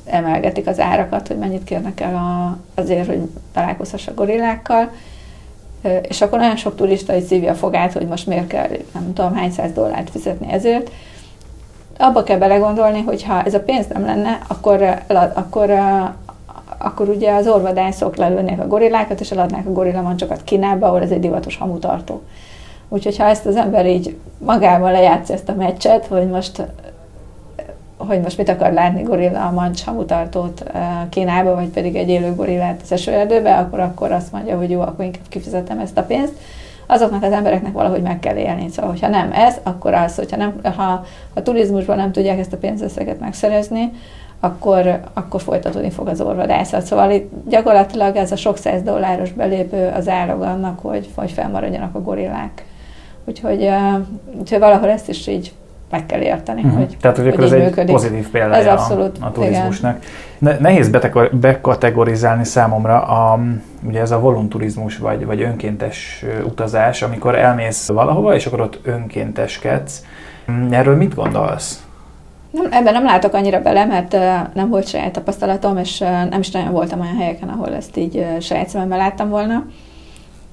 emelgetik az árakat, hogy mennyit kérnek el a, azért, hogy találkozhass a gorillákkal, és akkor nagyon sok turista is szívja a fogát, hogy most miért kell nem tudom hány száz dollárt fizetni ezért. Abba kell belegondolni, hogy ha ez a pénz nem lenne, akkor, akkor akkor ugye az orvadászok lelőnék a gorillákat, és eladnák a gorillamoncsokat Kínába, ahol ez egy divatos hamutartó. Úgyhogy ha ezt az ember így magával lejátsza ezt a meccset, hogy most hogy most mit akar látni gorilla mancs hamutartót Kínába, vagy pedig egy élő gorillát az esőerdőbe, akkor, akkor azt mondja, hogy jó, akkor inkább kifizetem ezt a pénzt. Azoknak az embereknek valahogy meg kell élni. Szóval, hogyha nem ez, akkor az, hogyha nem, ha a turizmusban nem tudják ezt a pénzösszeget megszerezni, akkor, akkor folytatódni fog az orvadászat. Szóval itt gyakorlatilag ez a sok száz dolláros belépő az árag annak, hogy, hogy felmaradjanak a gorillák. Úgyhogy, úgyhogy valahol ezt is így meg kell érteni. Uh-huh. Hogy, Tehát, hogy, hogy ez működik. egy pozitív példája ez abszolút, a, a turizmusnak. Igen. Nehéz bekategorizálni számomra a, ugye ez a volunturizmus vagy, vagy önkéntes utazás, amikor elmész valahova, és akkor ott önkénteskedsz. Erről mit gondolsz? Nem, ebben nem látok annyira bele, mert nem volt saját tapasztalatom, és nem is nagyon voltam olyan helyeken, ahol ezt így saját szememmel láttam volna.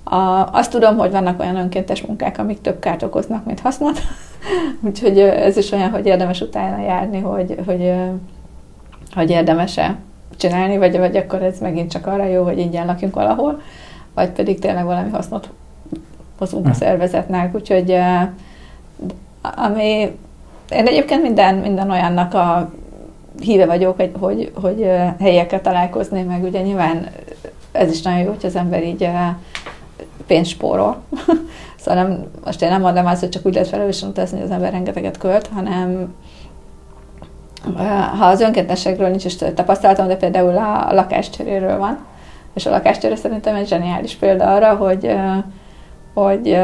A, azt tudom, hogy vannak olyan önkéntes munkák, amik több kárt okoznak, mint hasznot. Úgyhogy ez is olyan, hogy érdemes utána járni, hogy, hogy, hogy érdemes-e csinálni, vagy, vagy akkor ez megint csak arra jó, hogy ingyen lakjunk valahol, vagy pedig tényleg valami hasznot hozunk a hm. szervezetnek. Úgyhogy ami én egyébként minden, minden olyannak a híve vagyok, hogy, hogy, hogy helyekkel találkozni, meg ugye nyilván ez is nagyon jó, hogy az ember így pénzt spórol. szóval nem, most én nem mondom azt, hogy csak úgy lehet felelősen utazni, hogy az ember rengeteget költ, hanem ha az önkéntességről nincs is tapasztalatom, de például a, a lakáscseréről van, és a lakáscsere szerintem egy zseniális példa arra, hogy hogy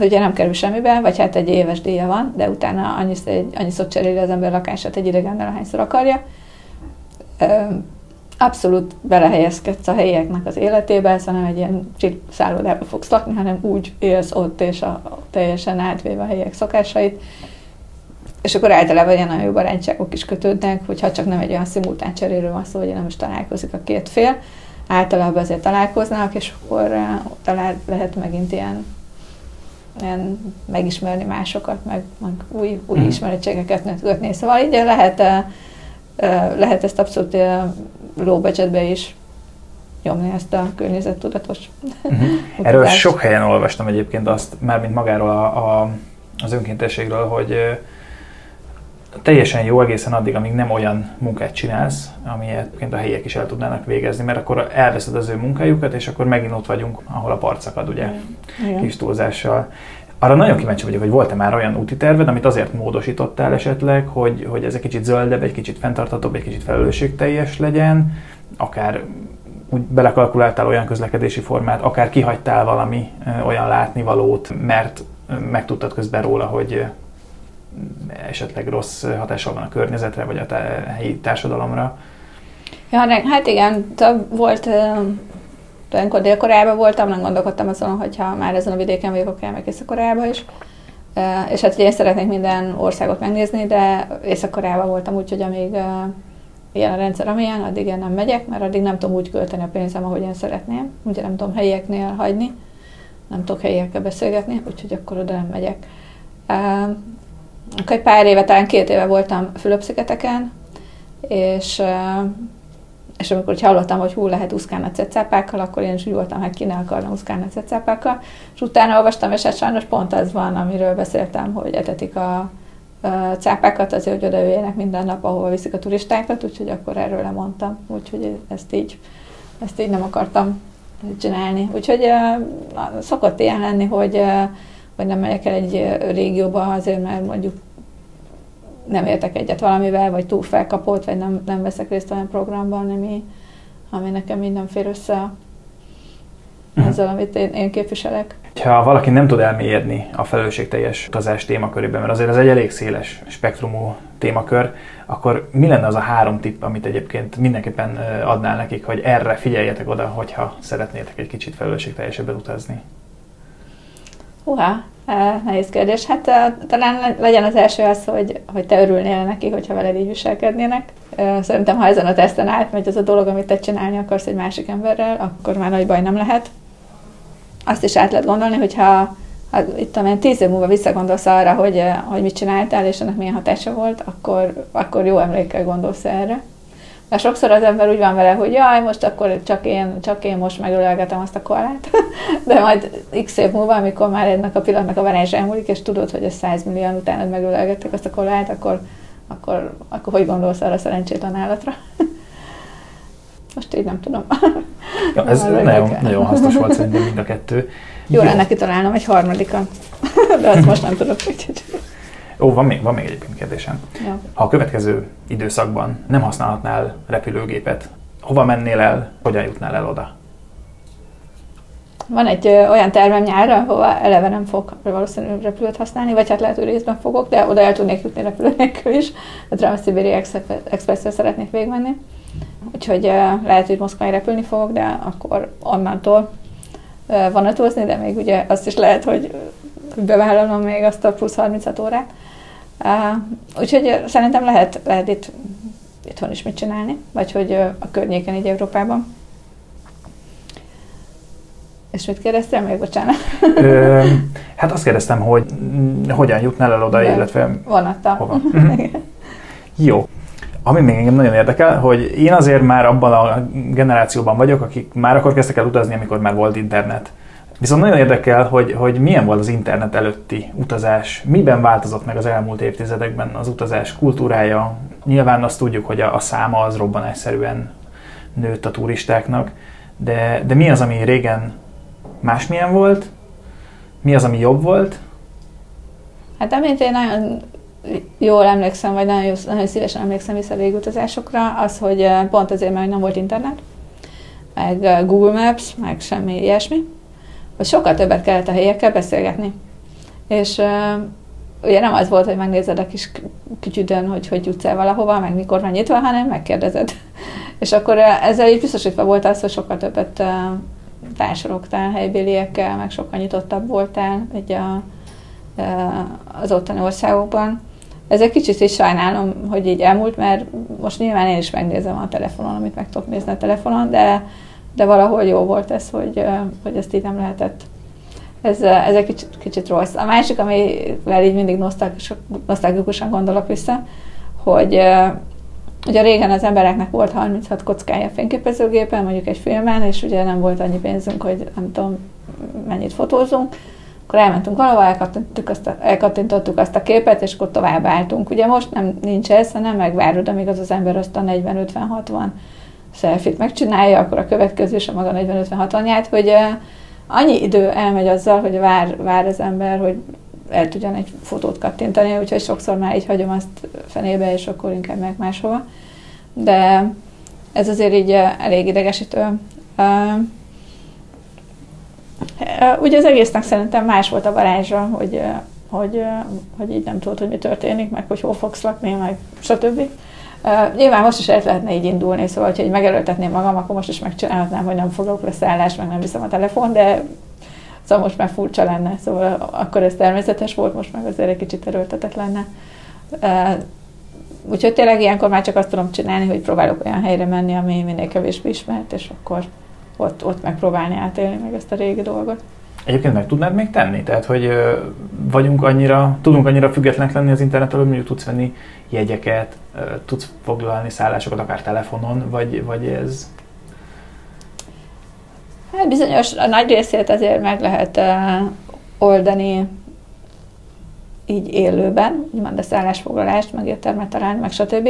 ugye nem kerül semmibe, vagy hát egy éves díja van, de utána annyi, annyiszor cseréli az ember lakását egy idegennel, ahányszor akarja. Abszolút belehelyezkedsz a helyieknek az életébe, szóval nem egy ilyen szállodába fogsz lakni, hanem úgy élsz ott, és a, teljesen átvéve a helyiek szokásait. És akkor általában ilyen nagyon jó barátságok is kötődnek, hogyha csak nem egy olyan szimultán cseréről van szó, hogy nem is találkozik a két fél. Általában azért találkoznak, és akkor talán lehet megint ilyen ilyen megismerni másokat, meg, meg új, új mm. ismerettségeket kötni. Szóval így lehet, lehet ezt abszolút low budgetbe is nyomni ezt a környezettudatos uh-huh. Erről sok helyen olvastam egyébként azt, már mint magáról a, a, az önkéntességről, hogy teljesen jó egészen addig, amíg nem olyan munkát csinálsz, amilyet a helyiek is el tudnának végezni, mert akkor elveszed az ő munkájukat, és akkor megint ott vagyunk, ahol a parcakad, ugye, Igen. kis túlzással. Arra nagyon kíváncsi vagyok, hogy volt-e már olyan úti terved, amit azért módosítottál esetleg, hogy, hogy ez egy kicsit zöldebb, egy kicsit fenntartatóbb, egy kicsit felelősségteljes legyen, akár úgy belekalkuláltál olyan közlekedési formát, akár kihagytál valami olyan látnivalót, mert megtudtad közben róla, hogy esetleg rossz hatással van a környezetre, vagy a helyi társadalomra. Ja, hát igen, volt, amikor délkorában voltam, nem gondolkodtam azon, hogyha már ezen a vidéken vagyok, akkor elmegyek észak is. És hát ugye én szeretnék minden országot megnézni, de észak voltam úgy, hogy amíg ilyen a rendszer, amilyen, addig én nem megyek, mert addig nem tudom úgy költeni a pénzem, ahogy én szeretném. Ugye nem tudom helyieknél hagyni, nem tudok helyiekkel beszélgetni, úgyhogy akkor oda nem megyek. Akkor egy pár éve, talán két éve voltam Fülöp-szigeteken, és, és amikor hallottam, hogy hú, lehet úszkálni a cecápákkal, akkor én is úgy voltam, hát ki ne akarna úszkálni a cecápákkal, és utána olvastam, és hát sajnos pont az van, amiről beszéltem, hogy etetik a, cápákat azért, hogy odaüljenek minden nap, ahol viszik a turistákat, úgyhogy akkor erről lemondtam, úgyhogy ezt így, ezt így nem akartam csinálni. Úgyhogy uh, szokott ilyen lenni, hogy uh, vagy nem megyek el egy régióba azért, mert mondjuk nem értek egyet valamivel, vagy túl felkapott, vagy nem, nem veszek részt olyan programban, ami, ami nekem így nem fér össze uh-huh. azzal, amit én, én képviselek. Ha valaki nem tud elmélyedni a felelősségteljes utazás témakörében, mert azért ez egy elég széles spektrumú témakör, akkor mi lenne az a három tipp, amit egyébként mindenképpen adnál nekik, hogy erre figyeljetek oda, hogyha szeretnétek egy kicsit felelősségteljesebben utazni? Uha, nehéz kérdés. Hát talán legyen az első az, hogy, hogy te örülnél neki, hogyha veled így viselkednének. Szerintem, ha ezen a teszten átmegy az a dolog, amit te csinálni akarsz egy másik emberrel, akkor már nagy baj nem lehet. Azt is át lehet gondolni, hogyha ha itt amilyen tíz év múlva visszagondolsz arra, hogy, hogy mit csináltál, és ennek milyen hatása volt, akkor, akkor jó emlékkel gondolsz erre. Mert sokszor az ember úgy van vele, hogy jaj, most akkor csak én, csak én most megölelgetem azt a koalát, de majd x év múlva, amikor már ennek a pillanatnak a varázs elmúlik, és tudod, hogy a 100 millió utánad megölelgettek azt a koalát, akkor, akkor, akkor hogy gondolsz arra a szerencsétlen állatra? Most így nem tudom. Ja, ez nagyon, nagyon hasznos volt szerintem mind a kettő. Jó, Jó. lenne kitalálnom egy harmadikat, de azt most nem tudok. Ó, van még, van még egyébként kérdésem. Ja. Ha a következő időszakban nem használhatnál repülőgépet, hova mennél el, hogyan jutnál el oda? Van egy ö, olyan tervem nyárra, hova eleve nem fog valószínűleg repülőt használni, vagy hát lehet, hogy részben fogok, de oda el tudnék jutni repülő nélkül is. A Transzibéri express szeretnék végigmenni. Úgyhogy ö, lehet, hogy Moszkvai repülni fogok, de akkor onnantól ö, vonatozni, de még ugye azt is lehet, hogy bevállalom még azt a plusz 36 órát. Úgyhogy szerintem lehet, lehet itt itthon is mit csinálni, vagy hogy a környéken, így Európában. És mit kérdeztél még, bocsánat? Ö, hát azt kérdeztem, hogy hogyan jutnál el oda, De illetve vonattal. hova. Jó. Ami még engem nagyon érdekel, hogy én azért már abban a generációban vagyok, akik már akkor kezdtek el utazni, amikor már volt internet. Viszont nagyon érdekel, hogy, hogy milyen volt az internet előtti utazás, miben változott meg az elmúlt évtizedekben az utazás kultúrája. Nyilván azt tudjuk, hogy a, a száma az robbanásszerűen nőtt a turistáknak, de, de mi az, ami régen másmilyen volt? Mi az, ami jobb volt? Hát amint én nagyon jól emlékszem, vagy nagyon, nagyon szívesen emlékszem vissza a utazásokra, az, hogy pont azért, mert nem volt internet, meg Google Maps, meg semmi ilyesmi, hogy sokkal többet kellett a helyekkel beszélgetni. És uh, ugye nem az volt, hogy megnézed a kis kütyüdön, hogy hogy jutsz el valahova, meg mikor van nyitva, hanem megkérdezed. és akkor uh, ezzel így biztosítva volt az, hogy sokkal többet uh, társalogtál helybéliekkel, meg sokkal nyitottabb voltál egy a, az ottani országokban. Ez egy kicsit is sajnálom, hogy így elmúlt, mert most nyilván én is megnézem a telefonon, amit meg tudok nézni a telefonon, de de valahol jó volt ez, hogy, hogy ezt így nem lehetett. Ez, ez egy kicsit, kicsit rossz. A másik, amivel így mindig nosztalgikusan gondolok vissza, hogy Ugye régen az embereknek volt 36 kockája fényképezőgépen, mondjuk egy filmen, és ugye nem volt annyi pénzünk, hogy nem tudom, mennyit fotózunk, akkor elmentünk valahol, elkattintottuk azt, elkattintottuk azt a képet, és akkor tovább álltunk. Ugye most nem nincs ez, hanem megvárod, amíg az az ember azt a 40-50-60 selfit megcsinálja, akkor a következő is a maga 40-50-60-ját, hogy uh, annyi idő elmegy azzal, hogy vár, vár az ember, hogy el tudjon egy fotót kattintani, úgyhogy sokszor már így hagyom azt fenébe, és akkor inkább meg máshova. De ez azért így elég idegesítő. Ugye az egésznek szerintem más volt a varázsa, hogy, hogy, hogy így nem tudod, hogy mi történik, meg hogy hol fogsz lakni, meg stb. Uh, nyilván most is el lehetne így indulni, szóval, hogyha így megerőltetném magam, akkor most is megcsinálhatnám, hogy nem fogok leszállást, meg nem viszem a telefon, de szóval most már furcsa lenne, szóval akkor ez természetes volt, most meg azért egy kicsit erőltetett lenne. Uh, úgyhogy tényleg ilyenkor már csak azt tudom csinálni, hogy próbálok olyan helyre menni, ami minél kevésbé ismert, és akkor ott, ott megpróbálni átélni meg ezt a régi dolgot. Egyébként meg tudnád még tenni? Tehát, hogy vagyunk annyira, tudunk annyira függetlenek lenni az internetről, hogy mondjuk tudsz venni jegyeket, tudsz foglalni szállásokat akár telefonon, vagy, vagy ez... Hát bizonyos, a nagy részét azért meg lehet oldani így élőben, úgymond a szállásfoglalást, meg értelmet találni, meg stb.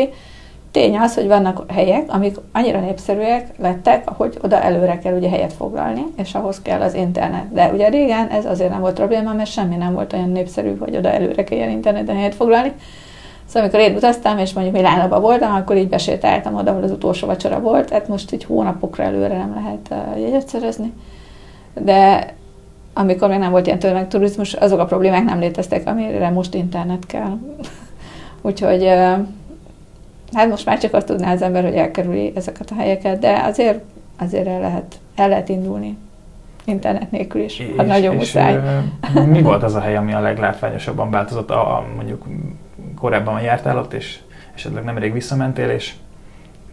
Tény az, hogy vannak helyek, amik annyira népszerűek lettek, hogy oda előre kell ugye helyet foglalni, és ahhoz kell az internet. De ugye régen ez azért nem volt probléma, mert semmi nem volt olyan népszerű, hogy oda előre kelljen interneten helyet foglalni. Szóval amikor én utaztam, és mondjuk Milánóban voltam, akkor így besétáltam oda, ahol az utolsó vacsora volt, tehát most így hónapokra előre nem lehet jegyet szerezni. De amikor még nem volt ilyen tömegturizmus, azok a problémák nem léteztek, amire most internet kell. Úgyhogy hát most már csak azt tudná az ember, hogy elkerüli ezeket a helyeket, de azért, azért el, lehet, el lehet indulni internet nélkül is, és, ha nagyon és muszáj. mi volt az a hely, ami a leglátványosabban változott, a, a, mondjuk korábban jártál ott, és esetleg nemrég visszamentél, és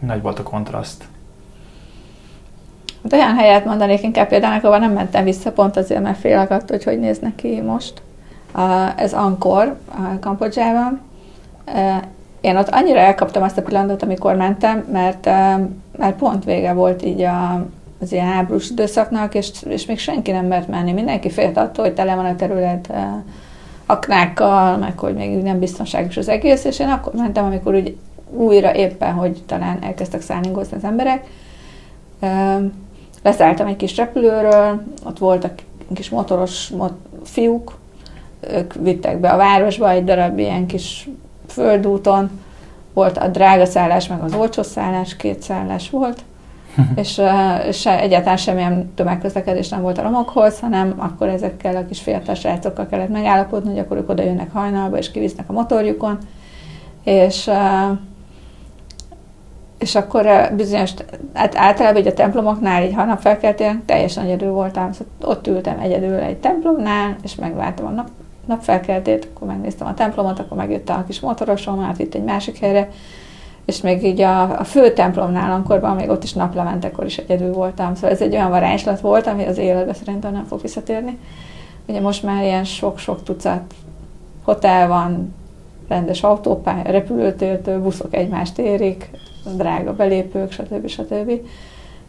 nagy volt a kontraszt? Hát olyan helyet mondanék inkább például, ahol nem mentem vissza, pont azért, mert félek attól, hogy hogy néz neki most. Ez Angkor, Kambodzsában. Én ott annyira elkaptam azt a pillanatot, amikor mentem, mert, mert pont vége volt így a, az ilyen háborús időszaknak, és, és még senki nem mert menni. Mindenki félt attól, hogy tele van a terület aknákkal, meg hogy még nem biztonságos az egész, és én akkor mentem, amikor úgy újra éppen, hogy talán elkezdtek szállingozni az emberek. Leszálltam egy kis repülőről, ott voltak kis motoros mot- fiúk, ők vittek be a városba egy darab ilyen kis földúton, volt a drága szállás, meg az olcsó szállás, két szállás volt, és, és egyáltalán semmilyen tömegközlekedés nem volt a romokhoz, hanem akkor ezekkel a kis fiatal srácokkal kellett megállapodni, hogy akkor ők oda jönnek hajnalba, és kivisznek a motorjukon, és és akkor bizonyos, hát általában így a templomoknál, így ha nap felkeltél, teljesen egyedül voltam, szóval ott ültem egyedül egy templomnál, és megváltam a nap, napfelkeltét, akkor megnéztem a templomot, akkor megjött a kis motorosom, átvitt egy másik helyre, és még így a, a fő templomnál ankorban, még ott is naplementekor is egyedül voltam. Szóval ez egy olyan varázslat volt, ami az életbe szerintem nem fog visszatérni. Ugye most már ilyen sok-sok tucat hotel van, rendes autópálya, repülőtértől, buszok egymást érik, drága belépők, stb. stb.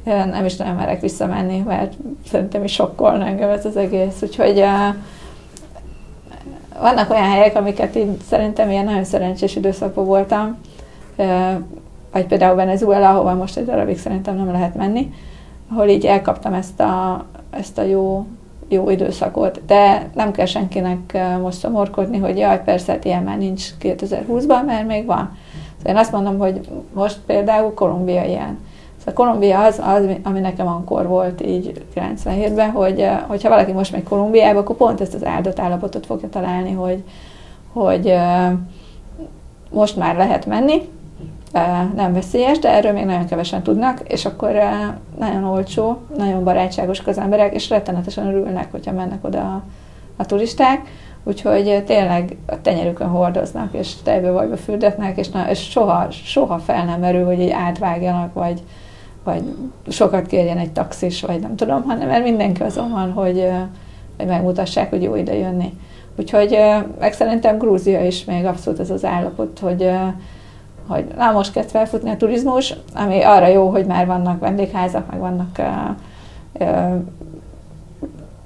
Nem is nagyon merek visszamenni, mert szerintem is sokkolna engem ez az egész. Úgyhogy vannak olyan helyek, amiket én szerintem ilyen nagyon szerencsés időszakban voltam, vagy például Venezuela, ahova most egy darabig szerintem nem lehet menni, ahol így elkaptam ezt a, ezt a jó, jó időszakot. De nem kell senkinek most szomorkodni, hogy jaj, persze, hát ilyen már nincs 2020-ban, mert még van. Szóval én azt mondom, hogy most például Kolumbia ilyen. Szóval Kolumbia az, az, ami nekem akkor volt így 97-ben, hogy hogyha valaki most megy Kolumbiába, akkor pont ezt az áldott állapotot fogja találni, hogy, hogy most már lehet menni, nem veszélyes, de erről még nagyon kevesen tudnak, és akkor nagyon olcsó, nagyon barátságosak az emberek, és rettenetesen örülnek, hogyha mennek oda a, a turisták, úgyhogy tényleg a tenyerükön hordoznak, és tejbe vajba fürdetnek, és, na, és soha, soha fel nem merül, hogy így átvágjanak, vagy, vagy sokat kérjen egy taxis, vagy nem tudom, hanem mert mindenki azon van, hogy, hogy megmutassák, hogy jó ide jönni. Úgyhogy meg szerintem Grúzia is még abszolút ez az állapot, hogy hogy na most kezd felfutni a turizmus, ami arra jó, hogy már vannak vendégházak, meg vannak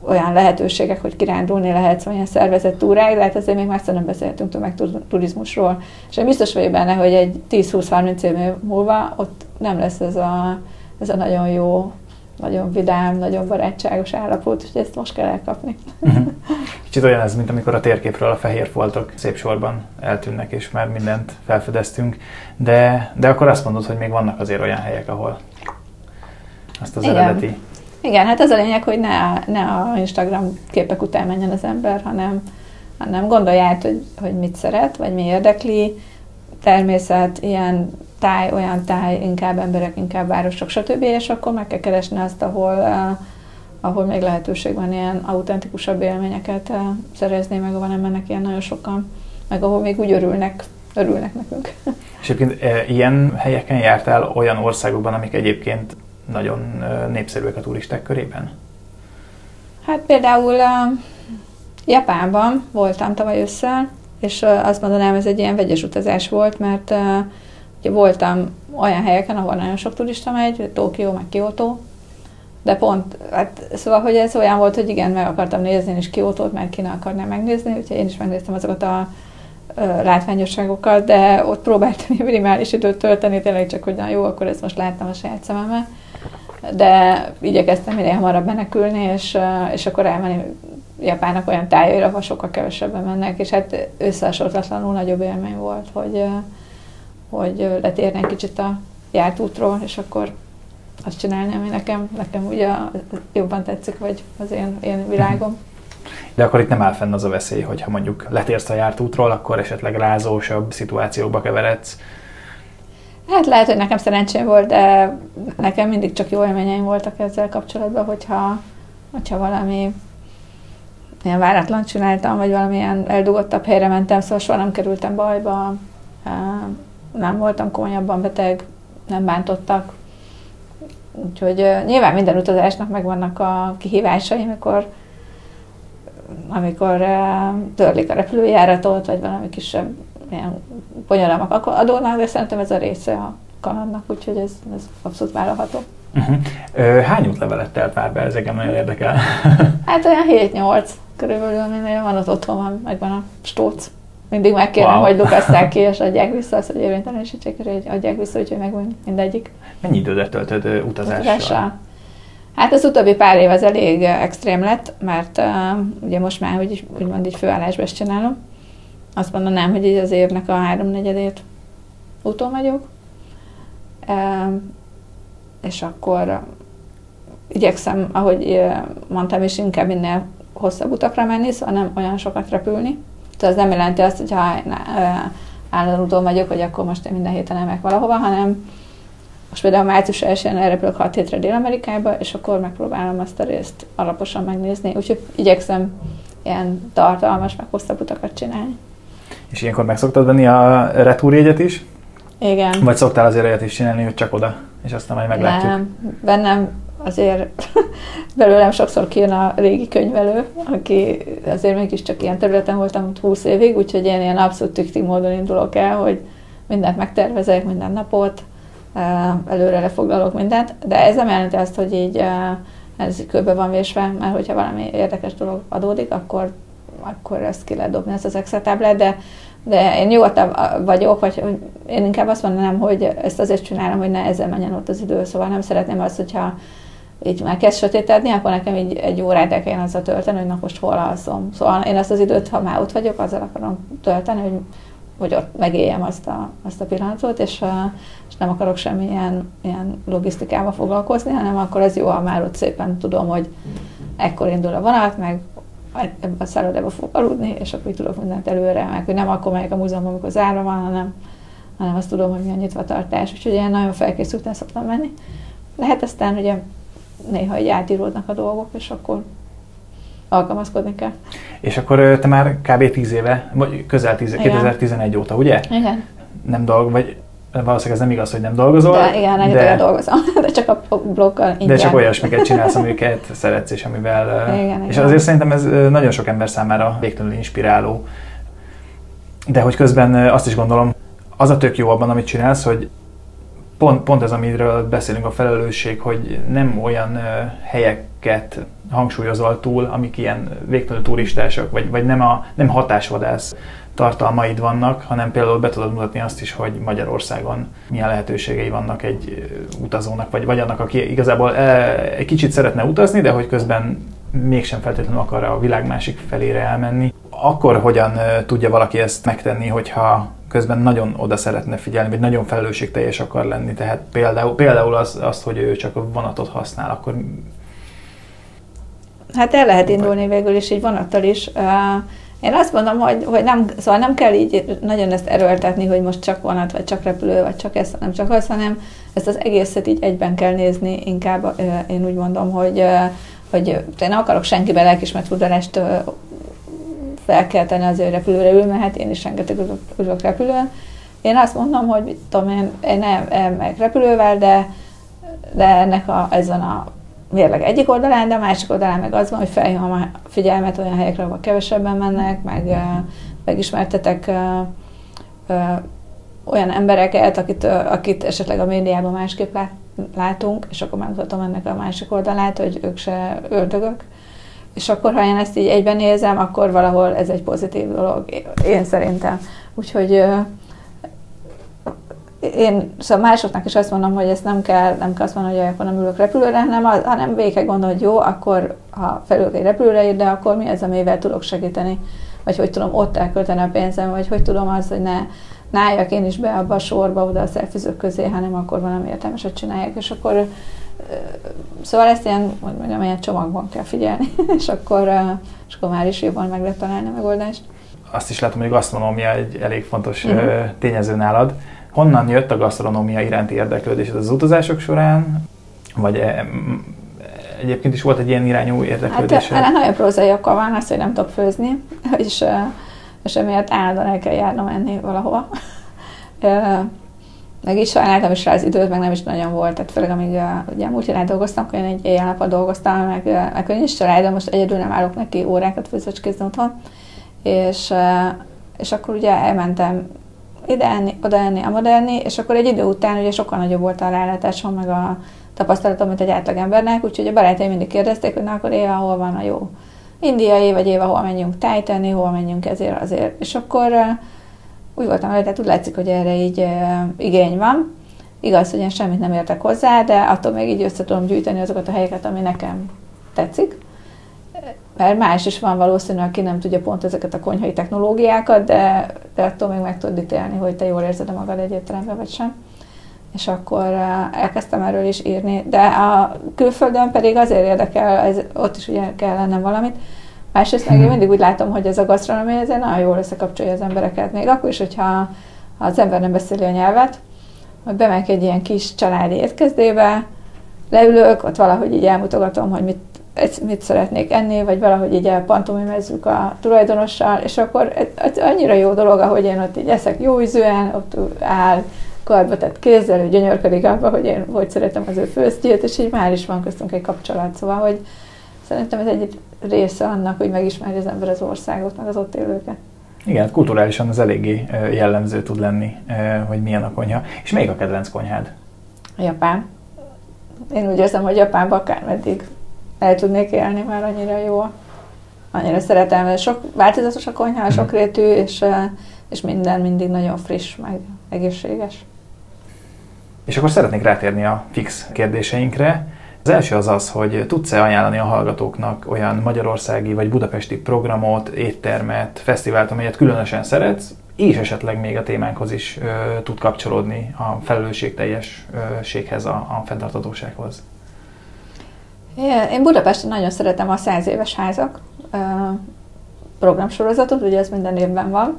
olyan lehetőségek, hogy kirándulni lehet, ilyen szervezett túráig, de hát azért még messze nem beszélhetünk tömegturizmusról. És én biztos vagyok benne, hogy egy 10-20-30 év múlva ott nem lesz ez a, ez a nagyon jó nagyon vidám, nagyon barátságos állapot, és ezt most kell elkapni. Mhm. Kicsit olyan ez, mint amikor a térképről a fehér foltok szép sorban eltűnnek, és már mindent felfedeztünk, de, de akkor azt mondod, hogy még vannak azért olyan helyek, ahol azt az Igen. eredeti... Igen, hát ez a lényeg, hogy ne, ne a Instagram képek után menjen az ember, hanem, hanem gondolj át, hogy, hogy mit szeret, vagy mi érdekli, természet, ilyen táj, olyan táj, inkább emberek, inkább városok, stb. És akkor meg kell keresni azt, ahol, uh, ahol még lehetőség van ilyen autentikusabb élményeket uh, szerezni, meg van embernek ilyen nagyon sokan, meg ahol még úgy örülnek, örülnek nekünk. És egyébként e, ilyen helyeken jártál olyan országokban, amik egyébként nagyon népszerűek a turisták körében? Hát például uh, Japánban voltam tavaly ősszel, és azt mondanám, ez egy ilyen vegyes utazás volt, mert Ugye voltam olyan helyeken, ahol nagyon sok turista megy, Tokió, meg Kyoto, de pont, hát szóval, hogy ez olyan volt, hogy igen, meg akartam nézni én Kyoto-t, mert ki ne akarnám megnézni, úgyhogy én is megnéztem azokat a látványosságokat, de ott próbáltam minimális időt tölteni, tényleg csak, hogy na jó, akkor ezt most láttam a saját szememmel. De igyekeztem minél hamarabb menekülni, és, és akkor elmenni Japának olyan tájaira, ahol sokkal kevesebben mennek, és hát összehasonlíthatatlanul nagyobb élmény volt, hogy, hogy letérnénk kicsit a járt útról, és akkor azt csinálni, ami nekem, nekem ugye jobban tetszik, vagy az én, én világom. De akkor itt nem áll fenn az a veszély, hogy ha mondjuk letérsz a járt útról, akkor esetleg rázósabb szituációkba keveredsz. Hát lehet, hogy nekem szerencsém volt, de nekem mindig csak jó élményeim voltak ezzel kapcsolatban, hogyha, hogyha valami ilyen váratlan csináltam, vagy valamilyen eldugottabb helyre mentem, szóval soha nem kerültem bajba, nem voltam komolyabban beteg, nem bántottak. Úgyhogy nyilván minden utazásnak megvannak a kihívásai, amikor amikor törlik a repülőjáratot, vagy valami kisebb ilyen bonyodalmak adódnak, de szerintem ez a része a kalandnak, úgyhogy ez, ez abszolút vállalható. Uh-huh. Hány útlevelet telt már be? Ez engem nagyon érdekel. hát olyan 7-8 körülbelül, ami van ott otthon, van, megvan a stóc. Mindig megkérem, wow. hogy lukasszák ki, és adják vissza azt, hogy érvénytelenítsék, hogy adják vissza, úgyhogy megvan mindegyik. Mennyi időt töltöd utazással? utazással? Hát az utóbbi pár év az elég extrém lett, mert uh, ugye most már hogy úgymond így főállásba is csinálom. Azt mondanám, hogy így az évnek a háromnegyedét úton vagyok. És akkor igyekszem, ahogy mondtam is, inkább minél hosszabb utakra menni, szóval nem olyan sokat repülni. Tehát az nem jelenti azt, hogy ha állandóan úton vagyok, hogy akkor most én minden héten elmegyek valahova, hanem most például március 1-én elrepülök 6 hétre Dél-Amerikába, és akkor megpróbálom azt a részt alaposan megnézni. Úgyhogy igyekszem ilyen tartalmas, meg hosszabb utakat csinálni. És ilyenkor meg szoktad venni a retúrjegyet is? Igen. Vagy szoktál azért olyat is csinálni, hogy csak oda, és aztán majd meglátjuk? Nem, bennem azért belőlem sokszor kijön a régi könyvelő, aki azért mégiscsak ilyen területen voltam 20 évig, úgyhogy én ilyen abszolút tüktig módon indulok el, hogy mindent megtervezek, minden napot, előre lefoglalok mindent, de ez nem jelenti azt, hogy így ez körbe van vésve, mert hogyha valami érdekes dolog adódik, akkor, akkor ezt ki lehet dobni, ezt az Excel táblát, de, de én nyugodtabb vagyok, vagy én inkább azt mondanám, hogy ezt azért csinálom, hogy ne ezzel menjen ott az idő, szóval nem szeretném azt, hogyha így már kezd sötétedni, akkor nekem így egy órát el kellene azzal tölteni, hogy na most hol alszom. Szóval én ezt az időt, ha már ott vagyok, azzal akarom tölteni, hogy, hogy ott megéljem azt a, azt a pillanatot, és, és nem akarok semmilyen ilyen logisztikával foglalkozni, hanem akkor ez jó, ha már ott szépen tudom, hogy ekkor indul a vonat, meg ebbe a szállodába fog aludni, és akkor tudok mindent előre, meg hogy nem akkor megyek a múzeumban, amikor zárva van, hanem, hanem azt tudom, hogy mi a nyitva tartás. Úgyhogy ilyen nagyon felkészülten szoktam menni. Lehet aztán ugye néha így átíródnak a dolgok, és akkor alkalmazkodni kell. És akkor te már kb. 10 éve, vagy közel 10, 2011 óta, ugye? Igen. Nem dolg, vagy valószínűleg ez nem igaz, hogy nem dolgozol. De igen, de, dolgozom, de csak a bloggal ingyen. De csak olyasmiket csinálsz, amiket szeretsz, és amivel... Igen, és igen. azért szerintem ez nagyon sok ember számára végtelenül inspiráló. De hogy közben azt is gondolom, az a tök jó abban, amit csinálsz, hogy pont, pont ez, amiről beszélünk a felelősség, hogy nem olyan helyeket hangsúlyozol túl, amik ilyen végtelen turistások, vagy, vagy nem, a, nem hatásvadász tartalmaid vannak, hanem például be tudod mutatni azt is, hogy Magyarországon milyen lehetőségei vannak egy utazónak, vagy, vagy annak, aki igazából egy kicsit szeretne utazni, de hogy közben mégsem feltétlenül akar a világ másik felére elmenni. Akkor hogyan tudja valaki ezt megtenni, hogyha közben nagyon oda szeretne figyelni, vagy nagyon felelősségteljes akar lenni. Tehát például, például az, azt, hogy ő csak a vonatot használ, akkor... Hát el lehet indulni végül is egy vonattal is. Én azt mondom, hogy, hogy nem, szóval nem kell így nagyon ezt erőltetni, hogy most csak vonat, vagy csak repülő, vagy csak ez, nem csak az, hanem ezt az egészet így egyben kell nézni, inkább én úgy mondom, hogy, hogy én nem akarok senkibe lelkismert tudalást fel kell tenni az ő repülőre ül, mert hát én is rengeteg ülök repülőn. Én azt mondom, hogy mit tudom én, én nem elmegyek repülővel, de, de ennek a, ezen a mérleg egyik oldalán, de a másik oldalán meg az van, hogy felhívom a figyelmet olyan helyekre, ahol kevesebben mennek, meg megismertetek olyan embereket, akit, akit esetleg a médiában másképp látunk, és akkor megmutatom ennek a másik oldalát, hogy ők se ördögök, és akkor, ha én ezt így egyben nézem, akkor valahol ez egy pozitív dolog, én szerintem. Úgyhogy én szóval másoknak is azt mondom, hogy ezt nem kell, nem kell azt mondani, hogy akkor nem ülök repülőre, hanem, hanem végig kell gondolni, hogy jó, akkor ha felülök egy repülőre, de akkor mi az, amivel tudok segíteni, vagy hogy tudom ott elkölteni a pénzem, vagy hogy tudom az, hogy ne, ne álljak én is be abba a sorba, oda a szelfizők közé, hanem akkor valami értelmeset csinálják, és akkor Szóval ezt ilyen, hogy mondjam, ilyen csomagban kell figyelni, és akkor, és akkor már is jobban meg lehet találni a megoldást. Azt is látom, hogy a gasztronómia egy elég fontos uh-huh. tényező nálad. Honnan jött a gasztronómia iránti érdeklődés az utazások során? Vagy e, egyébként is volt egy ilyen irányú érdeklődés? Hát ennek nagyon prózai oka van, az, hogy nem tudok főzni, és, és emiatt állandóan el kell járnom enni valahova meg is sajnáltam is rá az időt, meg nem is nagyon volt, tehát főleg amíg ugye múlt héten dolgoztam, akkor én egy éjjel dolgoztam, meg, meg én is családom, most egyedül nem állok neki órákat főzöcskézni otthon, és, és akkor ugye elmentem ide enni, oda enni, amoda enni, és akkor egy idő után ugye sokkal nagyobb volt a rálátásom, meg a tapasztalatom, mint egy átlagembernek, úgyhogy a barátaim mindig kérdezték, hogy na akkor éve hol van a jó indiai, vagy éve hol menjünk tájtenni, hol menjünk ezért azért. És akkor úgy voltam hogy tehát úgy látszik, hogy erre így igény van. Igaz, hogy én semmit nem értek hozzá, de attól még így össze tudom gyűjteni azokat a helyeket, ami nekem tetszik. Mert más is van valószínű, aki nem tudja pont ezeket a konyhai technológiákat, de, de attól még meg tudod ítélni, hogy te jól érzed magad egy étteremben, vagy sem. És akkor elkezdtem erről is írni. De a külföldön pedig azért érdekel, ez, ott is ugye kell lennem valamit, Másrészt meg én mindig úgy látom, hogy ez a gasztronómia ezért nagyon jól összekapcsolja az embereket. Még akkor is, hogyha az ember nem beszéli a nyelvet, hogy bemegyek egy ilyen kis családi étkezdébe, leülök, ott valahogy így elmutogatom, hogy mit, mit szeretnék enni, vagy valahogy így elpantomimezzük a tulajdonossal, és akkor ez annyira jó dolog, ahogy én ott így eszek jó ízűen, ott áll, karba tett kézzel, ő gyönyörködik abba, hogy én hogy szeretem az ő főztjét, és így már is van köztünk egy kapcsolat. Szóval, hogy szerintem ez egy része annak, hogy megismerje az ember az országot, meg az ott élőket. Igen, kulturálisan az eléggé jellemző tud lenni, hogy milyen a konyha. És még a kedvenc konyhád? Japán. Én úgy érzem, hogy Japánban akármeddig el tudnék élni, már annyira jó. Annyira szeretem, sok változatos a konyha, mhm. sokrétű, és, és minden mindig nagyon friss, meg egészséges. És akkor szeretnék rátérni a fix kérdéseinkre. Az első az az, hogy tudsz-e ajánlani a hallgatóknak olyan magyarországi vagy budapesti programot, éttermet, fesztivált, amelyet különösen szeretsz, és esetleg még a témánkhoz is ö, tud kapcsolódni a felelősségteljességhez, a, a fenntartatósághoz. Én Budapesten nagyon szeretem a száz éves házak programsorozatot, ugye ez minden évben van,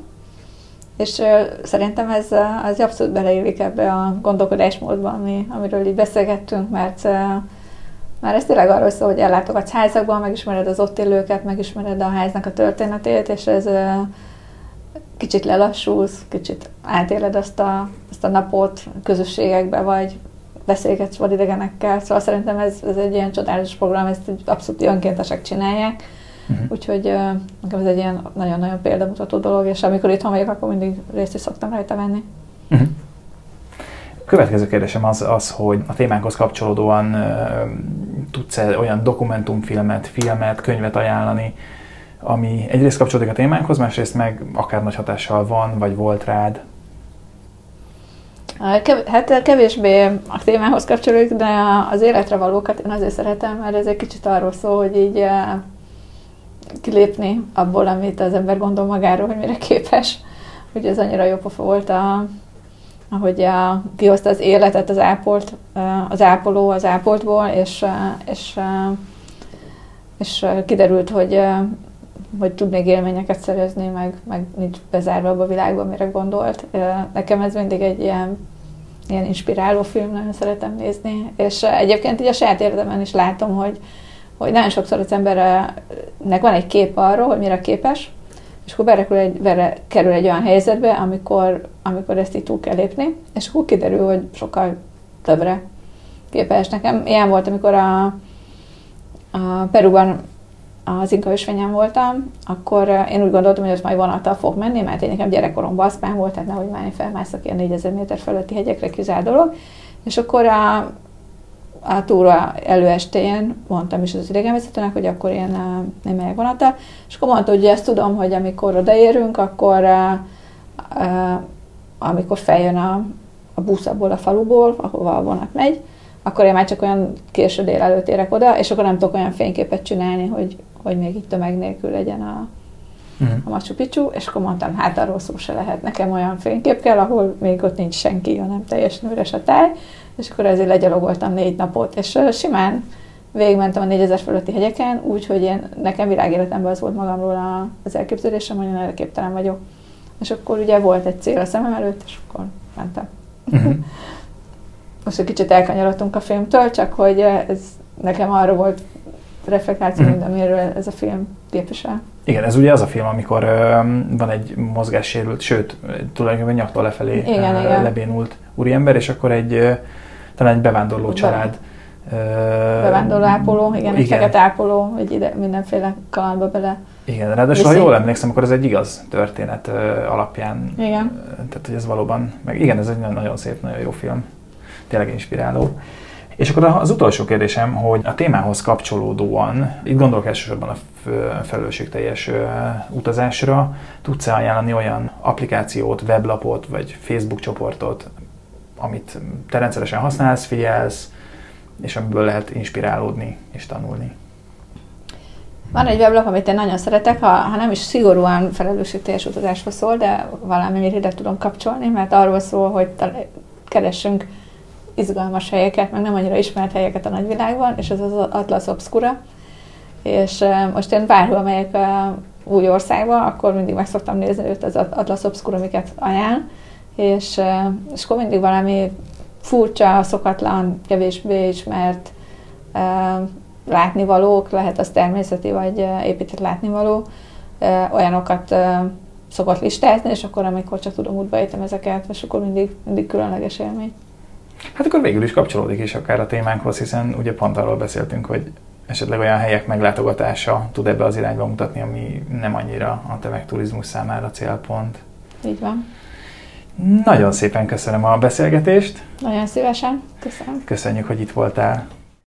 és szerintem ez az abszolút beleillik ebbe a gondolkodásmódba, ami, amiről így beszélgettünk, mert már ez tényleg arról szól, hogy ellátogatsz házakban, megismered az ott élőket, megismered a háznak a történetét, és ez kicsit lelassulsz, kicsit átéled azt a, azt a napot közösségekbe, vagy beszélgetsz vadidegenekkel, szóval szerintem ez, ez egy ilyen csodálatos program, ezt abszolút önkéntesek csinálják, uh-huh. úgyhogy uh, ez egy ilyen nagyon-nagyon példamutató dolog, és amikor itt vagyok, akkor mindig részt is szoktam rajta venni. Uh-huh. Következő kérdésem az, az hogy a témánkhoz kapcsolódóan uh, tudsz-e olyan dokumentumfilmet, filmet, könyvet ajánlani, ami egyrészt kapcsolódik a témánkhoz, másrészt meg akár nagy hatással van, vagy volt rád? Hát kevésbé a témához kapcsolódik, de az életre valókat én azért szeretem, mert ez egy kicsit arról szól, hogy így kilépni abból, amit az ember gondol magáról, hogy mire képes. Ugye ez annyira jó pofa volt, a, ahogy a, kihozta az életet az ápolt, az ápoló az ápoltból, és, és, és kiderült, hogy hogy tud élményeket szerezni, meg, meg nincs bezárva abba a világban, mire gondolt. Nekem ez mindig egy ilyen, ilyen inspiráló film, nagyon szeretem nézni, és egyébként így a saját érdemen is látom, hogy, hogy nagyon sokszor az embernek van egy kép arról, hogy mire képes, és akkor berekül egy, bere, kerül egy olyan helyzetbe, amikor, amikor ezt így túl kell lépni, és akkor kiderül, hogy sokkal többre képes. Nekem ilyen volt, amikor a, a Peruban az Inka ösvényen voltam, akkor én úgy gondoltam, hogy az majd vonattal fog menni, mert én nekem gyerekkoromban baszpán volt, tehát nehogy már én felmászok ilyen 4000 méter fölötti hegyekre, kizár dolog. És akkor a, a túra előestén mondtam is az idegenvezetőnek, hogy akkor én nem megyek vonattal, és akkor mondta, hogy ezt tudom, hogy amikor odaérünk, akkor amikor feljön a, a busz abból a faluból, ahova a vonat megy, akkor én már csak olyan késő délelőtt érek oda, és akkor nem tudok olyan fényképet csinálni, hogy, hogy még itt tömeg nélkül legyen a, uh-huh. a Machu Picchu, és akkor mondtam, hát arról szó se lehet, nekem olyan fénykép kell, ahol még ott nincs senki, hanem teljesen üres a táj, és akkor ezért legyalogoltam négy napot, és uh, simán végigmentem a 4000 fölötti hegyeken, úgyhogy én, nekem világéletemben az volt magamról az elképzelésem, hogy én erre képtelen vagyok. És akkor ugye volt egy cél a szemem előtt, és akkor mentem. Uh-huh. Most egy kicsit elkanyarodtunk a filmtől, csak hogy ez nekem arra volt reflektáció, mm. amiről ez a film képvisel. Igen, ez ugye az a film, amikor ö, van egy mozgássérült, sőt, tulajdonképpen nyaktól lefelé igen, ö, igen. lebénult úriember, és akkor egy ö, talán egy bevándorló Be. család. Ö, bevándorló ápoló, igen, igen. egy fekete ápoló, hogy ide mindenféle kalandba bele igen, ráadásul, ha jól emlékszem, akkor ez egy igaz történet ö, alapján. Igen. Tehát, hogy ez valóban, meg igen, ez egy nagyon szép, nagyon jó film. Tényleg inspiráló. És akkor az utolsó kérdésem, hogy a témához kapcsolódóan, itt gondolok elsősorban a felelősségteljes utazásra, tudsz-e ajánlani olyan applikációt, weblapot vagy Facebook csoportot, amit te rendszeresen használsz, figyelsz, és amiből lehet inspirálódni és tanulni? Van egy weblap, amit én nagyon szeretek, ha, ha nem is szigorúan felelősségteljes utazásról szól, de valamit ide tudom kapcsolni, mert arról szól, hogy keressünk izgalmas helyeket, meg nem annyira ismert helyeket a nagyvilágban, és ez az Atlas Obscura. És most én bárhol megyek új országba, akkor mindig meg szoktam nézni őt az Atlas Obscura, amiket ajánl, és, és akkor mindig valami furcsa, szokatlan, kevésbé ismert látnivalók, lehet az természeti vagy épített látnivaló, olyanokat szokott listázni, és akkor, amikor csak tudom, útba ezeket, és akkor mindig, mindig különleges élmény. Hát akkor végül is kapcsolódik is akár a témánkhoz, hiszen ugye pont arról beszéltünk, hogy esetleg olyan helyek meglátogatása tud ebbe az irányba mutatni, ami nem annyira a tömegturizmus számára célpont. Így van. Nagyon szépen köszönöm a beszélgetést. Nagyon szívesen. Köszönöm. Köszönjük, hogy itt voltál.